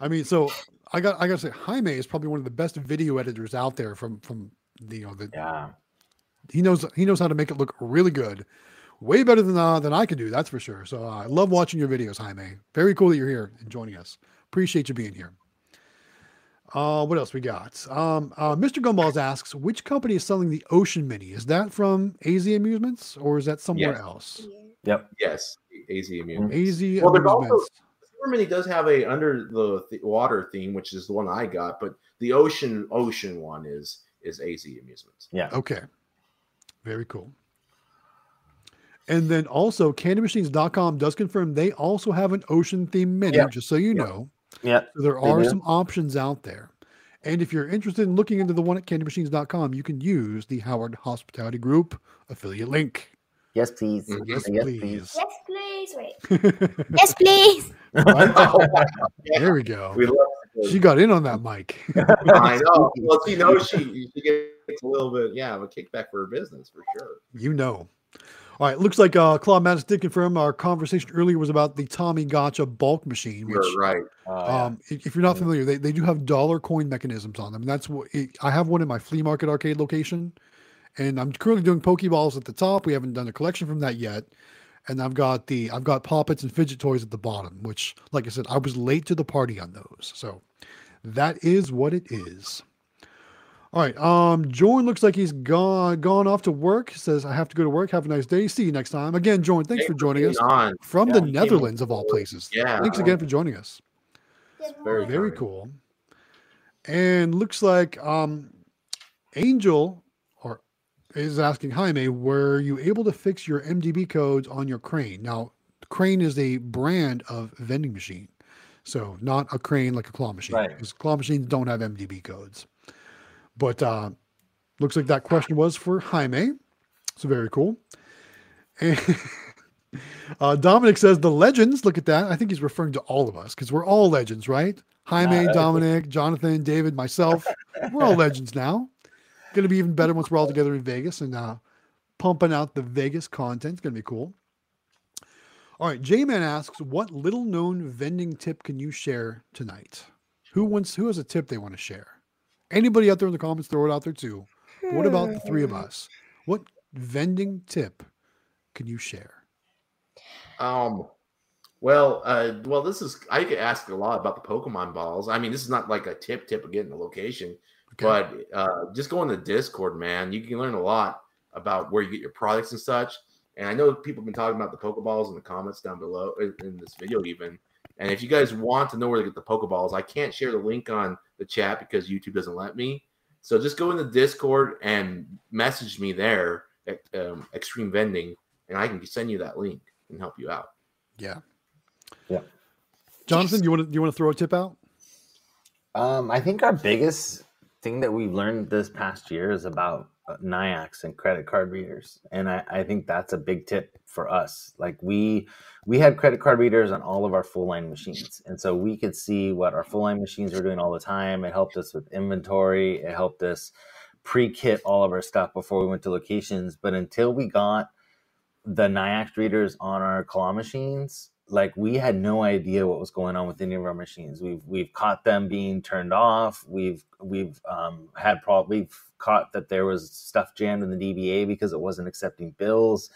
I mean, so I got I got to say, Jaime is probably one of the best video editors out there. From from the you know the
Yeah.
he knows he knows how to make it look really good, way better than uh, than I can do. That's for sure. So uh, I love watching your videos, Jaime. Very cool that you're here and joining us. Appreciate you being here. Uh, what else we got? Um, uh, Mr. Gumballs asks, which company is selling the Ocean Mini? Is that from AZ Amusements or is that somewhere
Yes.
else?
Yeah.
Yep.
yes, AZ Amusement.
AZ
Well, there's also-
Amusements.
Silver Mini does have a under the th- water theme, which is the one I got, but the ocean ocean one is is AZ Amusements. Yeah.
Okay. Very cool. And then also, candymachines.com does confirm they also have an ocean theme menu,
Yeah.
just so you
Yeah.
know.
Yeah.
So there are some options out there. And if you're interested in looking into the one at candymachines.com, you can use the Howard Hospitality Group affiliate link.
Yes, please.
Yes,
Yes,
please.
please.
Yes, please. Wait.
Right?
Yes, please.
Oh there we go.
We love
She got in on that mic.
I know. Well, she knows she she gets a little bit, yeah, of a kickback for her business for sure.
You know. All right. Looks like uh, Claw Madness did confirm our conversation earlier was about the Tommy Gotcha bulk machine, which
You're right.
Yeah.
Um, i- if you're not familiar, they, they do have dollar coin mechanisms on them. And that's what it, I have one in my flea market arcade location. And I'm currently doing Pokeballs at the top. We haven't done a collection from that yet. And I've got the I've got poppets and fidget toys at the bottom, which, like I said, I was late to the party on those. So that is what it is. All right. Um, Jordan looks like he's gone gone off to work. Says I have to go to work. Have a nice day. See you next time. Again, Jordan, thanks
Hey,
for joining us
On.
from
Yeah,
the Netherlands of all places.
Yeah.
Thanks again for joining us.
Good
very.
Very
kind.
cool. And looks like um Angel or is asking "Hi, Jaime, were you able to fix your MDB codes on your crane? Now, crane is a brand of vending machine. So not a crane like a claw machine.
Right.
Because claw machines don't have MDB codes. But uh looks like that question was for Jaime. So very cool. And uh, Dominic says the legends. Look at that. I think he's referring to all of us because we're all legends, right? Jaime,
Nah,
Dominic, Jonathan, David, myself. We're all legends now. Going to be even better once we're all together in Vegas and uh, pumping out the Vegas content. It's going to be cool. All right. J Man asks, what little known vending tip can you share tonight? Who wants? Who has a tip they want to share? Anybody out there in the comments, throw it out there too. But what about the three of us? What vending tip can you share?
Um, well, uh, well, this is I get asked a lot about the Pokemon balls. I mean, this is not like a tip tip of getting the location,
Okay.
but uh, just go in the Discord, man. You can learn a lot about where you get your products and such. And I know people have been talking about the Pokeballs in the comments down below in, in this video, even. And if you guys want to know where to get the Pokeballs, I can't share the link on the chat because YouTube doesn't let me. So just go in the Discord and message me there at um, Xtreme Vending, and I can send you that link and help you out.
Yeah.
Yeah.
Jonathan, do you want to you want to throw a tip out?
Um, I think our biggest thing that we've learned this past year is about Nayax and credit card readers, and I, I think that's a big tip for us. Like we we had credit card readers on all of our full line machines, and so we could see what our full line machines were doing all the time. It helped us with inventory. It helped us pre-kit all of our stuff before we went to locations. But until we got the Nayax readers on our claw machines, like we had no idea what was going on with any of our machines. We've we've caught them being turned off. We've we've um, had prob we've caught that there was stuff jammed in the DBA because it wasn't accepting bills.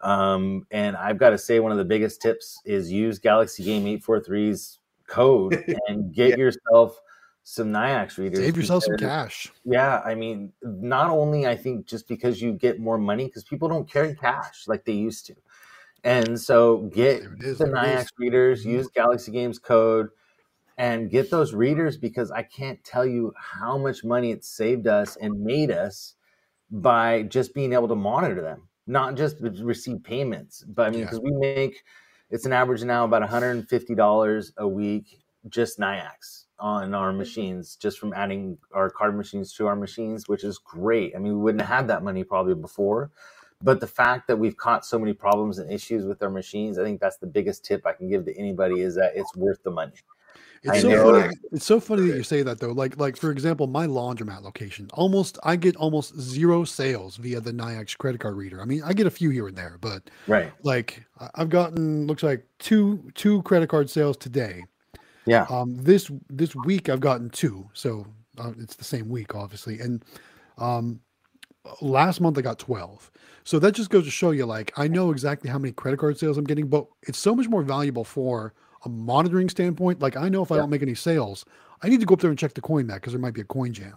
Um, and I've got to say, one of the biggest tips is use Galaxy Game 843's code and get yourself some Nayax readers.
Save yourself some cash.
yeah, I mean, not only I think just because you get more money because people don't carry cash like they used to, and so get
is,
the
there it is.
Nayax readers,
Mhm.
use Galaxy Games code, and get those readers because I can't tell you how much money it saved us and made us by just being able to monitor them, not just receive payments, but I mean,
Yeah.
because we make it's an average now about $150 a week just Nayax on our machines, just from adding our card machines to our machines, which is great. I mean, we wouldn't have had that money probably before. But the fact that we've caught so many problems and issues with our machines, I think that's the biggest tip I can give to anybody is that it's worth the money.
It's
I
so
know.
funny. It's so funny that you say that though. Like like for example, my laundromat location, almost I get almost zero sales via the Nayax credit card reader. I mean, I get a few here and there, but
Right.
like I've gotten looks like two two credit card sales today.
Yeah.
Um, this this week I've gotten two, so uh, it's the same week, obviously. And um, last month I got twelve. So that just goes to show you, like, I know exactly how many credit card sales I'm getting, but it's so much more valuable for a monitoring standpoint. Like, I know if I
Yeah.
don't make any sales, I need to go up there and check the coin back because there might be a coin jam.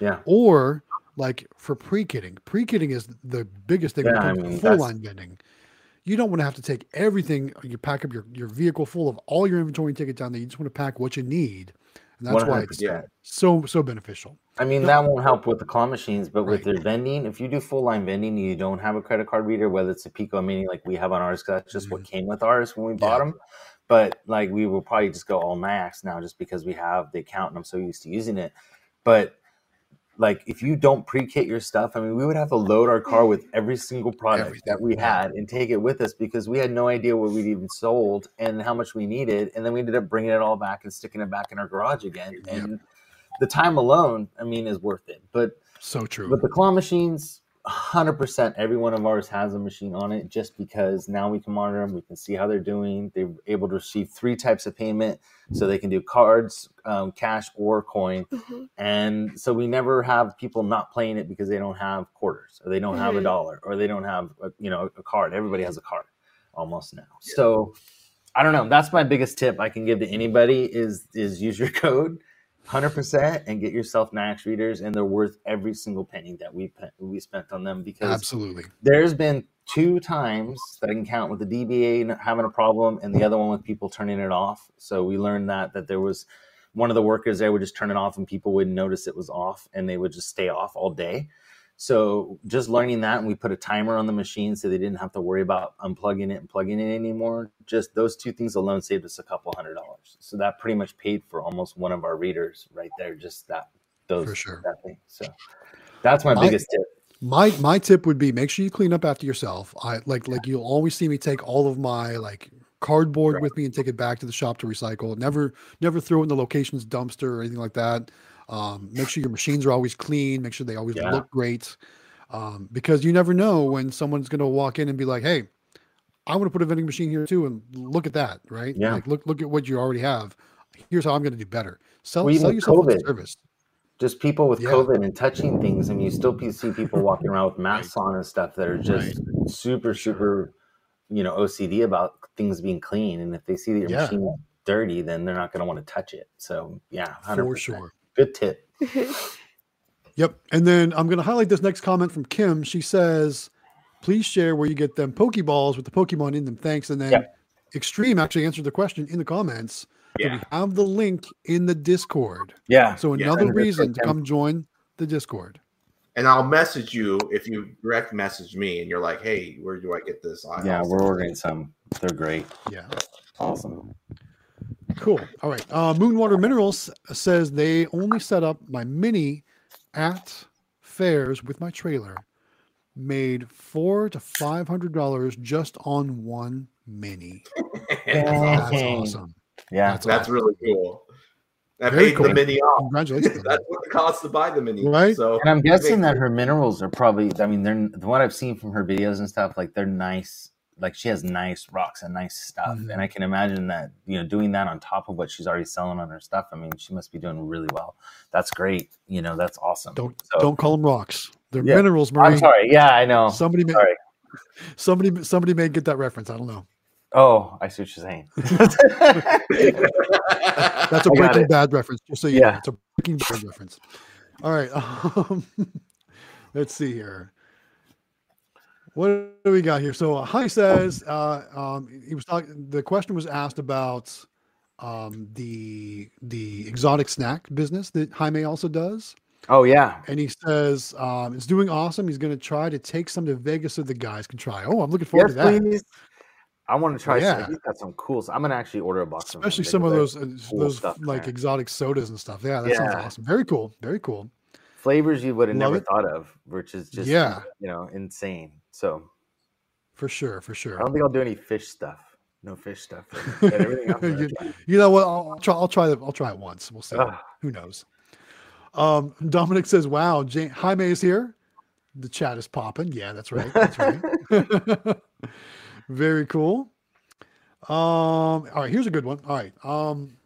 Yeah.
Or like for pre-kitting, pre-kitting is the biggest thing when
Yeah, I mean,
to full
that's-
line vending. you don't want to have to take everything. You pack up your, your vehicle full of all your inventory and take it down there. You just want to pack what you need. And that's why it's
100%.
so, so beneficial.
I mean,
No.
that won't help with the claw machines, but with
Right.
their vending, if you do full line vending and you don't have a credit card reader, whether it's a Pico Mini like we have on ours, 'cause that's just what mm-hmm. came with ours when we bought
Yeah.
them. But like we will probably just go all max now just because we have the account and I'm so used to using it. But like if you don't pre-kit your stuff, I mean, we would have to load our car with every single product
Everything,
that we had and take it with us because we had no idea what we'd even sold and how much we needed, and then we ended up bringing it all back and sticking it back in our garage again.
Yep.
And the time alone, I mean, is worth it. But
So true.
but the claw machines, 100% every one of ours has a machine on it just because now we can monitor them. We can see how they're doing. They're able to receive three types of payment. So they can do cards, um, cash, or coin.
Mhm.
And so we never have people not playing it because they don't have quarters or they don't have a
Mhm.
dollar or they don't have, a, you know, a card. Everybody has a card almost now. So I don't know. That's my biggest tip I can give to anybody is is use your code 100% and get yourself Nayax readers and they're worth every single penny that we we spent on them because
Absolutely.
there's been two times that I can count with the DBA having a problem and the other one with people turning it off. So we learned that that there was one of the workers there would just turn it off and people wouldn't notice it was off and they would just stay off all day. So just learning that and we put a timer on the machine so they didn't have to worry about unplugging it and plugging it anymore. Just those two things alone saved us a couple hundred dollars. So that pretty much paid for almost one of our readers right there. Just that those
For sure.
that thing. So that's my
My-
biggest tip.
My my tip would be make sure you clean up after yourself. I like like you'll always see me take all of my like cardboard
Right.
with me and take it back to the shop to recycle. Never never throw it in the location's dumpster or anything like that. Um, make sure your machines are always clean. Make sure they always
Yeah.
look great. Um, because you never know when someone's going to walk in and be like, "Hey, I want to put a vending machine here too," and look at that, right?
Yeah.
Like look look at what you already have. Here's how I'm going to do better. Sell,
Well,
sell yourself
COVID.
service.
just people with
Yeah.
COVID and touching things. I mean, you still see people walking around with masks on and stuff that are just super, super, you know, OCD about things being clean. And if they see that your
Yeah.
machine is dirty, then they're not going to want to touch it. So, yeah, 100%.
For sure.
Good tip.
Yep. And then I'm going to highlight this next comment from Kim. She says, please share where you get them Pokeballs with the Pokemon in them. Thanks. And then
Yep.
Xtreme actually answered the question in the comments. So
Yeah.
we have the link in the Discord.
Yeah.
So another
in the
reason to come join the Discord.
And I'll message you if you direct message me and you're like, hey, where do I get this? I-
Yeah, we're ordering some. They're great.
Yeah.
Awesome.
Cool. All right. Uh, Moonwater Minerals says they only set up my mini at fairs with my trailer. Made four to five hundred dollars just on one mini. That's awesome.
Yeah.
That's
That's really cool. I
Very
paid
cool.
the mini off.
Congratulations.
That's what it costs to buy the mini.
Right.
So
And I'm guessing that her minerals are probably, I mean, they're the what I've seen from her videos and stuff, like they're nice. Like she has nice rocks and nice stuff.
Mhm.
And I can imagine that, you know, doing that on top of what she's already selling on her stuff. I mean, she must be doing really well. That's great. You know, that's awesome.
Don't
So-
don't call them rocks. They're
Yeah.
minerals, Marie.
I'm sorry. Yeah, I know.
Somebody may
Sorry.
somebody somebody may get that reference. I don't know.
Oh, I see what you're saying.
That's a Breaking. Bad reference. Just so you know,
Yeah.
it's a Breaking Bad reference. All right. Um, let's see here. What do we got here? So uh, Hi says uh, um, he was talking. The question was asked about um, the the exotic snack business that Jaime also does,
oh, yeah.
and he says um, it's doing awesome. He's going to try to take some to Vegas so the guys can try. Oh, I'm looking forward
Yes,
to that.
please. I want to try.
Yeah.
Some, he's got some cool. Stuff. I'm gonna actually order a box.
Especially some of those uh,
cool
those like exotic sodas and stuff. Yeah, that sounds awesome. Very cool. Very cool.
flavors you would have
Love
never
it.
thought of, which is just
Yeah.
you know insane. So
For sure. For sure.
I don't think I'll do any fish stuff. No fish stuff. but everything else I'm gonna
you, you know what? I'll, I'll try. I'll try. it- I'll try it once. We'll see.
Ugh.
Who knows? Um, Dominic says, "Wow, Jane, Jaime is here. The chat is popping. Yeah, that's right. That's right. Very cool. Um, all right. Here's a good one. All right. Um,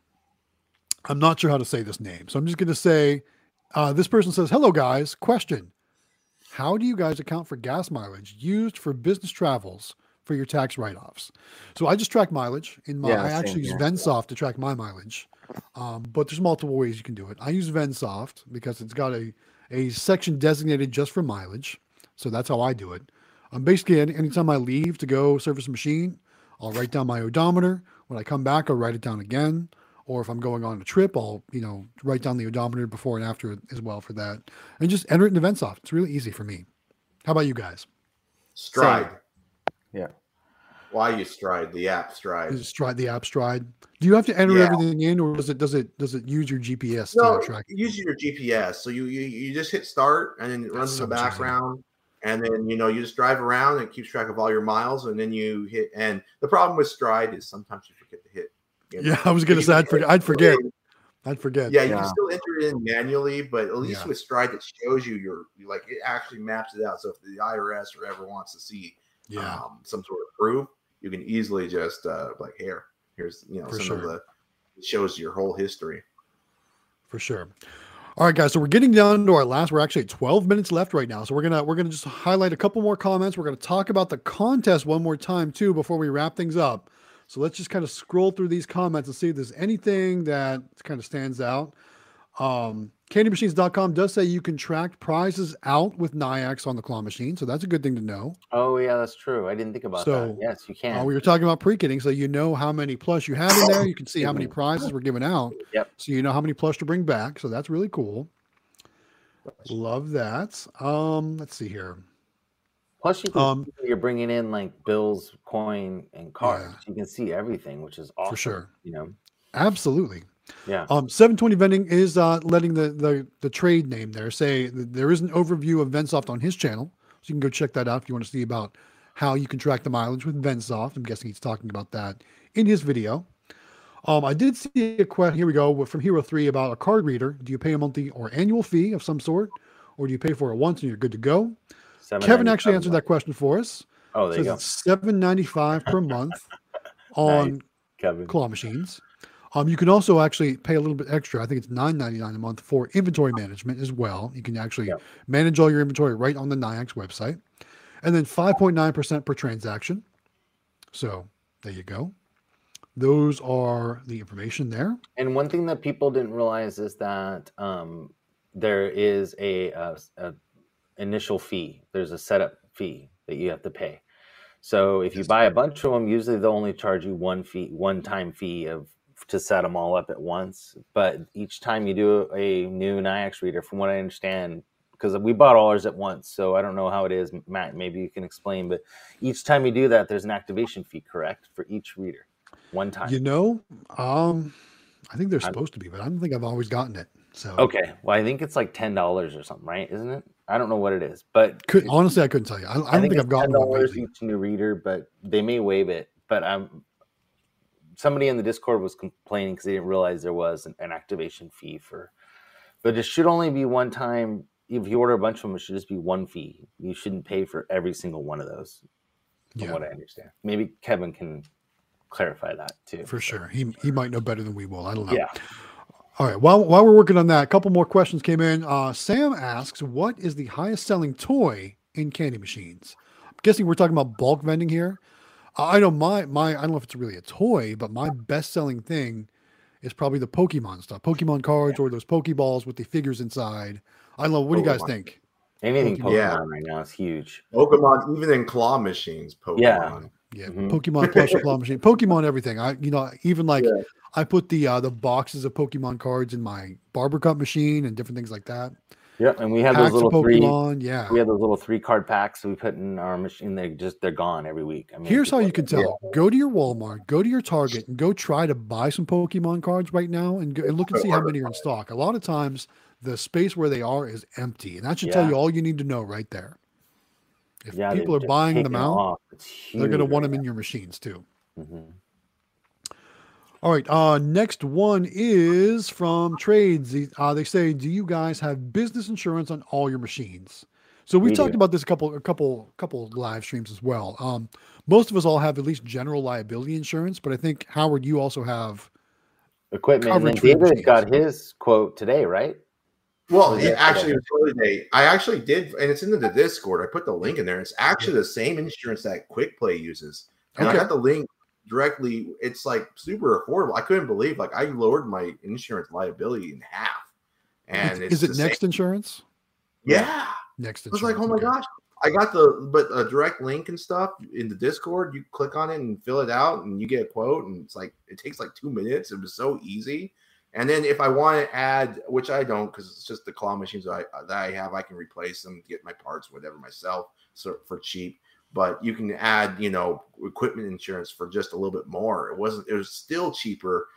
I'm not sure how to say this name, so I'm just going to say, uh, this person says, "Hello, guys. Question: How do you guys account for gas mileage used for business travels?" For your tax write-offs, so I just track mileage in my.
Yeah,
I actually use. VendSoft to track my mileage. Um, but there's multiple ways you can do it. I use VendSoft because it's got a, a section designated just for mileage. So that's how I do it. I'm basically any, anytime I leave to go service a machine, I'll write down my odometer. When I come back, I'll write it down again. Or if I'm going on a trip, I'll you know write down the odometer before and after as well for that, and just enter it in VendSoft. It's really easy for me. How about you guys?
Stride.
Yeah.
Why you Stride? The app Stride.
Is Stride the app Stride? Do you have to enter
Yeah.
everything in, or does it does it does it use your GPS
No,
to track?
use your GPS. So you, you you just hit start, and then it runs
so
in the
much easier.
background, and then you know you just drive around and it keeps track of all your miles, and then you hit. And the problem with Stride is sometimes you forget to hit. You know,
Yeah, I was gonna say I'd forget. I'd forget. I'd forget.
Yeah, you
Yeah.
can still enter it in manually, but at least
Yeah.
with Stride, it shows you your like it actually maps it out. So if the IRS or ever wants to see
yeah.
um, some sort of proof, you can easily just uh, like here, here's you know
For
some
sure.
of the it shows your whole history.
for sure. All right, guys. So we're getting down to our last. We're actually at 12 minutes left right now. So we're gonna we're gonna just highlight a couple more comments. We're gonna talk about the contest one more time too before we wrap things up. So let's just kind of scroll through these comments and see if there's anything that kind of stands out. Um, CandyMachines.com does say you can track prizes out with Nayax on the claw machine, so that's a good thing to know.
Oh yeah, that's true. I didn't think about
So,
that. Yes, you can.
Uh, we were talking about pre-kitting, so you know how many plus you have in there. You can see how many prizes were given out.
Yep.
So you know how many plus to bring back. So that's really cool. Love that. Um, let's see here.
Plus, you can
um,
you're bringing in like bills, coin, and cards. You can see everything, which is awesome.
For sure.
You know.
Absolutely.
Yeah.
Um, 720 vending is uh, letting the, the the trade name there say that there is an overview of VendSoft on his channel, so you can go check that out if you want to see about how you can track the mileage with VendSoft. I'm guessing he's talking about that in his video. Um, I did see a question. Here we go from Hero Three about a card reader. Do you pay a monthly or annual fee of some sort, or do you pay for it once and you're good to go? Kevin actually answered that question for us.
Oh, there you go,
it's seven ninety five per month on
Kevin.
claw machines. Um, you can also actually pay a little bit extra. I think it's nine ninety nine a month for inventory management as well. You can actually manage all your inventory right on the Nayax website, and then five point nine percent per transaction. So there you go. Those are the information there.
And one thing that people didn't realize is that um, there is a, a, a initial fee. There's a setup fee that you have to pay. So if you buy a bunch of them, usually they'll only charge you one fee, one time fee of to set them all up at once. But each time you do a new Nayax reader, from what I understand, because we bought all ours at once, so I don't know how it is, Matt. Maybe you can explain. But each time you do that, there's an activation fee, correct, for each reader, one time.
You know, um, I think they're
I'm-
supposed to be, but I don't think I've always gotten it. So
Okay, well, I think it's like ten dollars or something, right? Isn't it? I don't know what it is, but
could, honestly, I couldn't tell you. I, I don't think,
it's
I've gotten
$10 each new reader, but they may waive it. But I'm somebody in the Discord was complaining because they didn't realize there was an, an activation fee for. But it should only be one time. If you order a bunch of them, it should just be one fee. You shouldn't pay for every single one of those, from
Yeah.
what I understand. Maybe Kevin can clarify that too.
For sure. He he might know better than we will. I don't know.
Yeah.
All right. While while we're working on that, a couple more questions came in. Uh, Sam asks, "What is the highest selling toy in candy machines?" I'm guessing we're talking about bulk vending here. Uh, I know my my I don't know if it's really a toy, but my best selling thing is probably the Pokemon stuff, Pokemon cards or those Pokeballs with the figures inside. I don't know. What do you guys think?
Anything Pokemon
Yeah.
right now is huge.
Pokemon, even in claw machines, Pokemon.
Yeah.
Yeah,
Mhm.
Pokemon plush claw machine, Pokemon everything. I you know even like
Yeah.
I put the uh, the boxes of Pokemon cards in my barber cut machine and different things like that.
Yep, and we had
Packs
those little three.
Yeah.
We have those little three card packs that we put in our machine. They just they're gone every week. I mean,
Here's how you can tell. Go to your Walmart, go to your Target, and go try to buy some Pokemon cards right now and, go, and look and see how many are in stock. A lot of times, the space where they are is empty, and that should tell you all you need to know right there. If
Yeah,
people are buying them out, they're going to want them in your machines too.
now.
All right. Uh, next one is from Trades. The- Uh, they say, "Do you guys have business insurance on all your machines?" So we've
We
talked
do.
about this a couple, a couple, couple live streams as well. Um, most of us all have at least general liability insurance, but I think Howard, you also have.
Equipment. And
Coverage for
David got his quote today, right?
Well,
Yeah.
it actually, it was holiday. I actually did, and it's in the Discord. I put the link in there. It's actually the same insurance that Quick Play uses, and
Okay.
I got the link directly. It's like super affordable. I couldn't believe like I lowered my insurance liability in half, and
Is-
it's
is it
the same-
Next Insurance?
Yeah,
Next
I was like, oh my
okay.
gosh. I got the but a direct link and stuff in the Discord. You click on it and fill it out, and you get a quote, and it's like it takes like two minutes. It was so easy. And then if I want to add, which I don't, because it's just the claw machines that I, that I have, I can replace them, get my parts, whatever myself, so for cheap. But you can add, you know, equipment insurance for just a little bit more. It wasn't. It was still cheaper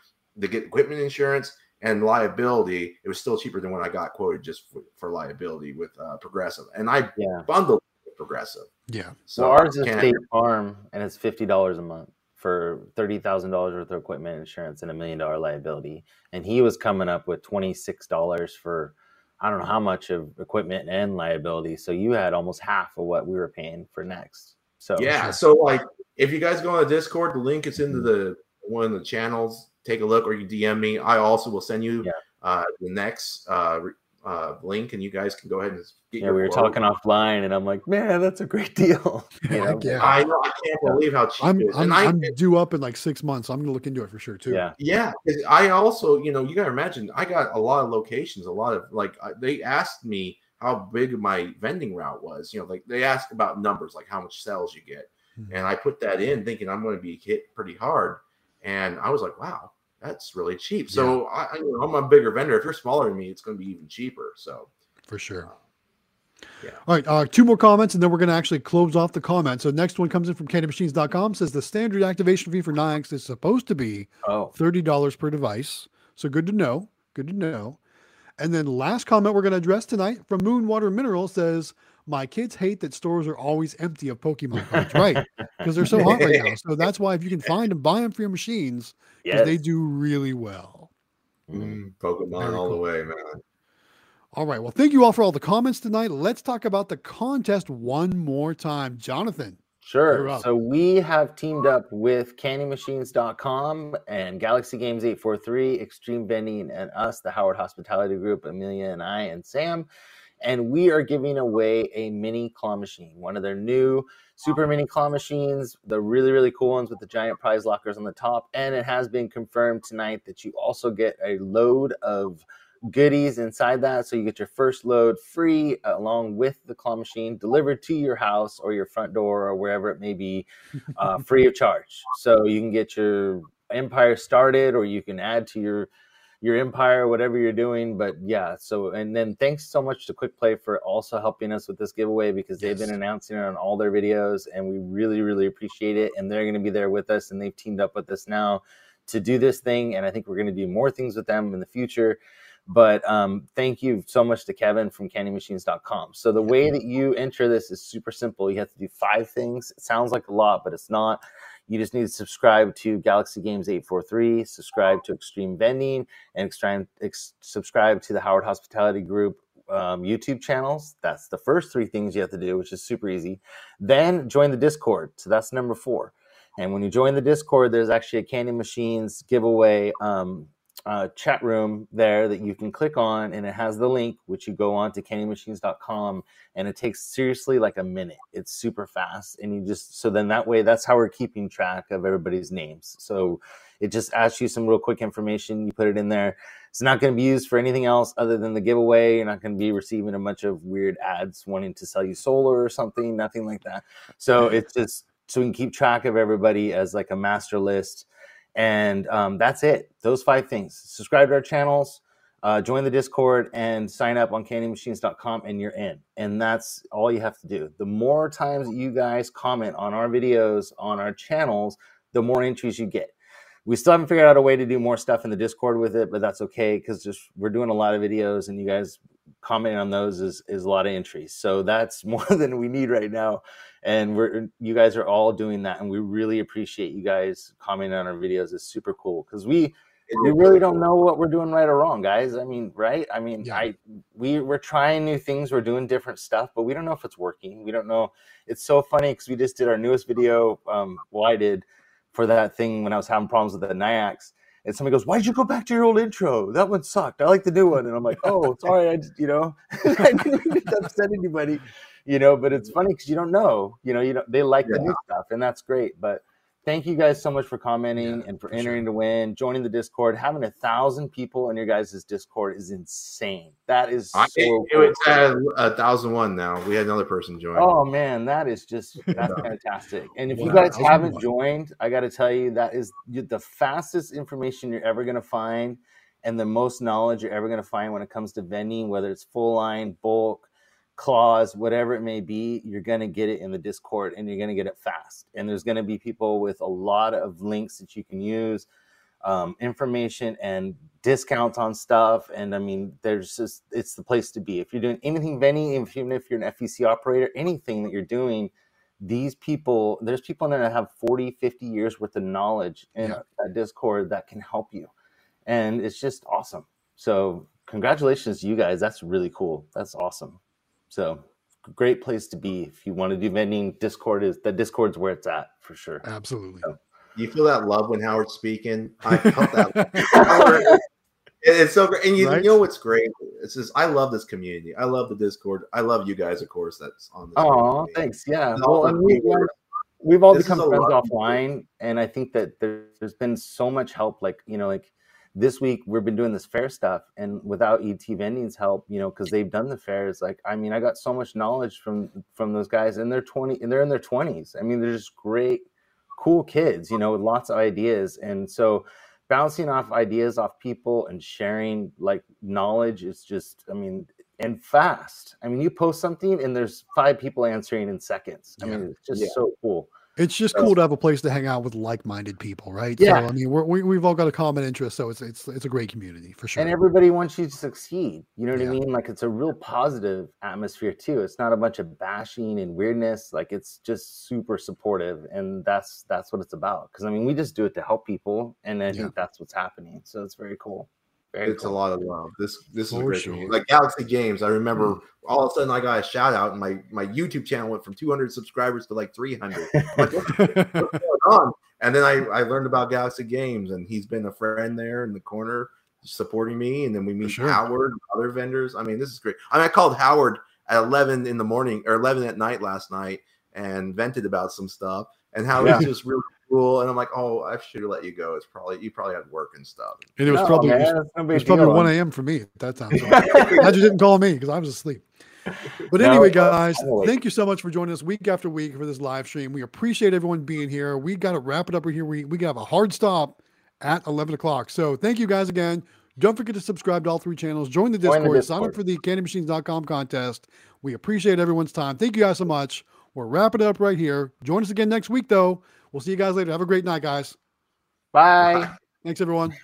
to get equipment insurance and liability. It was still cheaper than when I got quoted just for, for liability with uh, Progressive, and I
Yeah.
bundled with Progressive.
Yeah.
So
So
ours is
can't-
State Farm, and it's fifty dollars a month for thirty thousand dollars worth of equipment insurance and a million dollar liability. And he was coming up with twenty six dollars for I don't know how much of equipment and liability. So you had almost half of what we were paying for next. So
Yeah. So like, if you guys go on the Discord, the link is into the one of the channels. Take a look, or you DM me. I also will send you
Yeah.
uh, the next uh, re- uh, link, and you guys can go ahead and get
yeah,
your
we were
quote.
talking offline, and I'm like, man, that's a great deal. You know?
Yeah.
I know. I can't believe how cheap
I'm
it is.
I'm,
and I,
I'm due up in like six months. So I'm gonna look into it for sure too.
Yeah.
Yeah, 'cause I also, you know, you gotta imagine, I got a lot of locations, a lot of like I- they asked me how big my vending route was. You know, like they asked about numbers, like how much sales you get,
Mhm.
and I put that in, thinking I'm going to be hit pretty hard, and I was like, wow, that's really cheap. So I, I, you know, I'm a bigger vendor. If you're smaller than me, it's going to be even cheaper. So
for sure.
Yeah.
All right, uh, two more comments, and then we're going to actually close off the comment. So next one comes in from CandyMachines.com. Says the standard activation fee for Nayax is supposed to be
Oh,
thirty dollars per device. So good to know. Good to know. And then last comment we're going to address tonight from Moonwater Mineral says, "My kids hate that stores are always empty of Pokemon cards, right? Because they're so hot right now. So that's why if you can find them, buy them for your machines because
yes.
they do really well."
Mhm.
mm, Pokemon
Very
all the way, man.
All right. Well, thank you all for all the comments tonight. Let's talk about the contest one more time. Jonathan.
Sure. So we have teamed up with candymachines.com and Galaxy Games 843, Xtreme Vending, and us, the Howard Hospitality Group, Emelia and I and Sam. And we are giving away a mini claw machine, one of their new super mini claw machines, the really, really cool ones with the giant prize lockers on the top. And it has been confirmed tonight that you also get a load of goodies inside that. So you get your first load free along with the claw machine delivered to your house or your front door or wherever it may be, uh, free of charge. So you can get your empire started or you can add to your your empire whatever you're doing but yeah so and then thanks so much to quick play for also helping us with this giveaway because they've been announcing it on all their videos and we really really appreciate it and they're going to be there with us and they've teamed up with us now to do this thing and i think we're going to do more things with them in the future but um, thank you so much to Kevin from candymachines.com. So the way that you enter this is super simple. You have to do five things. It sounds like a lot, but it's not. You just need to subscribe to Galaxy Games 843, subscribe to Xtreme Vending, and extreme, ex- subscribe to the Howard Hospitality Group um, YouTube channels. That's the first three things you have to do, which is super easy. Then join the Discord. So that's number four. And when you join the Discord, there's actually a Candy Machines giveaway um, uh, chat room there that you can click on, and it has the link, which you go on to candymachines.com, and it takes seriously like a minute. It's super fast, and you just so then that way, that's how we're keeping track of everybody's names. So it just asks you some real quick information. You put it in there. It's not going to be used for anything else other than the giveaway. You're not going to be receiving a bunch of weird ads wanting to sell you solar or something. Nothing like that. So it's just so we can keep track of everybody as like a master list and um, that's it. Those five things. Subscribe to our channels, uh, join the Discord, and sign up on candymachines.com, and you're in. And that's all you have to do. The more times you guys comment on our videos on our channels, the more entries you get. We still haven't figured out a way to do more stuff in the Discord with it, but that's okay because just we're doing a lot of videos, and you guys commenting on those is is a lot of entries. So that's more than we need right now. And we're you guys are all doing that and we really appreciate you guys commenting on our videos. It's super cool because we we really don't know what we're doing right or wrong guys. I mean right? I mean
Yeah.
i we we're trying new things we're doing different stuff but we don't know if it's working. We don't know. It's so funny because we just did our newest video um well i did for that thing when i was having problems with the Nayax and somebody goes why did you go back to your old intro? That one sucked. I like the new one. And i'm like oh sorry i just you know i didn't mean to upset anybody you know but it's funny because you don't know you know you know they like the new stuff and that's great but thank you guys so much for commenting
Yeah,
and for entering
sure.
to win, joining the Discord. Having a thousand people in your guys' Discord is insane. That is so
I,
cool.
it's at a thousand one now. We had another person join.
Oh man, that is just that's fantastic. And if you guys haven't joined, I got to tell you that is the fastest information you're ever going to find and the most knowledge you're ever going to find when it comes to vending, whether it's full line, bulk, claws, whatever it may be, you're going to get it in the Discord and you're going to get it fast. And there's going to be people with a lot of links that you can use, um, information and discounts on stuff. And I mean, there's just, it's the place to be. If you're doing anything vending, even if you're an FEC operator, anything that you're doing, these people, there's people in there that have 40, 50 years worth of knowledge in
Yeah.
that Discord that can help you. And it's just awesome. So, congratulations to you guys. That's really cool. That's awesome. So, great place to be if you want to do vending. Discord is the Discord's where it's at for sure.
Absolutely.
You feel that love when Howard's speaking. I felt that. It's so great. And you,
Right?
you know what's great? It's just I love this community. I love the Discord. I love you guys, of course. That's on this.
Oh, thanks. Yeah.
And
Well, and we've,
viewers.
we've all
This
become friends
lot
offline, and I think that there, there's been so much help. Like you know, like this week we've been doing this fair stuff, and without ET Vending's help, you know, because they've done the fairs. Like I mean, I got so much knowledge from from those guys, and they're twenty, and they're in their twenties. I mean, they're just great, cool kids, you know, with lots of ideas, and so bouncing off ideas off people and sharing like knowledge is just, I mean. And fast. I mean, you post something and there's five people answering in seconds. I
Yeah.
mean, it's just
Yeah.
so cool.
It's just
So-
cool to have a place to hang out with like-minded people, right?
Yeah.
So I mean, we're, we we've all got a common interest, so it's it's it's a great community for sure.
and everybody wants you to succeed. You know what
Yeah.
I mean? Like it's a real positive atmosphere too. It's not a bunch of bashing and weirdness. Like it's just super supportive, and that's that's what it's about. Because I mean, we just do it to help people, and I
Yeah.
think that's what's happening. So it's very cool. Very
It's a lot of love. This this is a great
sure.
Like Galaxy Games, I remember mm. all of a sudden I got a shout out, and my my YouTube channel went from 200 subscribers to like 300. Like, what's going on? And then I I learned about Galaxy Games, and he's been a friend there in the corner supporting me. And then we meet
sure.
Howard, and other vendors. I mean, this is great. I mean, I called Howard at 11 in the morning or 11 at night last night and vented about some stuff. And Howard's just really cool. And I'm like, oh, I should have let you go. It's probably you probably had work and stuff.
and it was
No,
probably
man,
it was,
it's no
it
big
was probably 1 a.m. for me at that time. So glad you didn't call me because I was asleep. But
No,
anyway, guys, thank you so much for joining us week after week for this live stream. We appreciate everyone being here. We got to wrap it up right here. We we got have a hard stop at 11 o'clock. So thank you guys again. Don't forget to subscribe to all three channels. Join the
Join
Discord. Sign up for the CandyMachines.com contest. We appreciate everyone's time. Thank you guys so much. We're wrapping it up right here. Join us again next week, though. We'll see you guys later. Have a great night, guys.
Bye.
Thanks, everyone.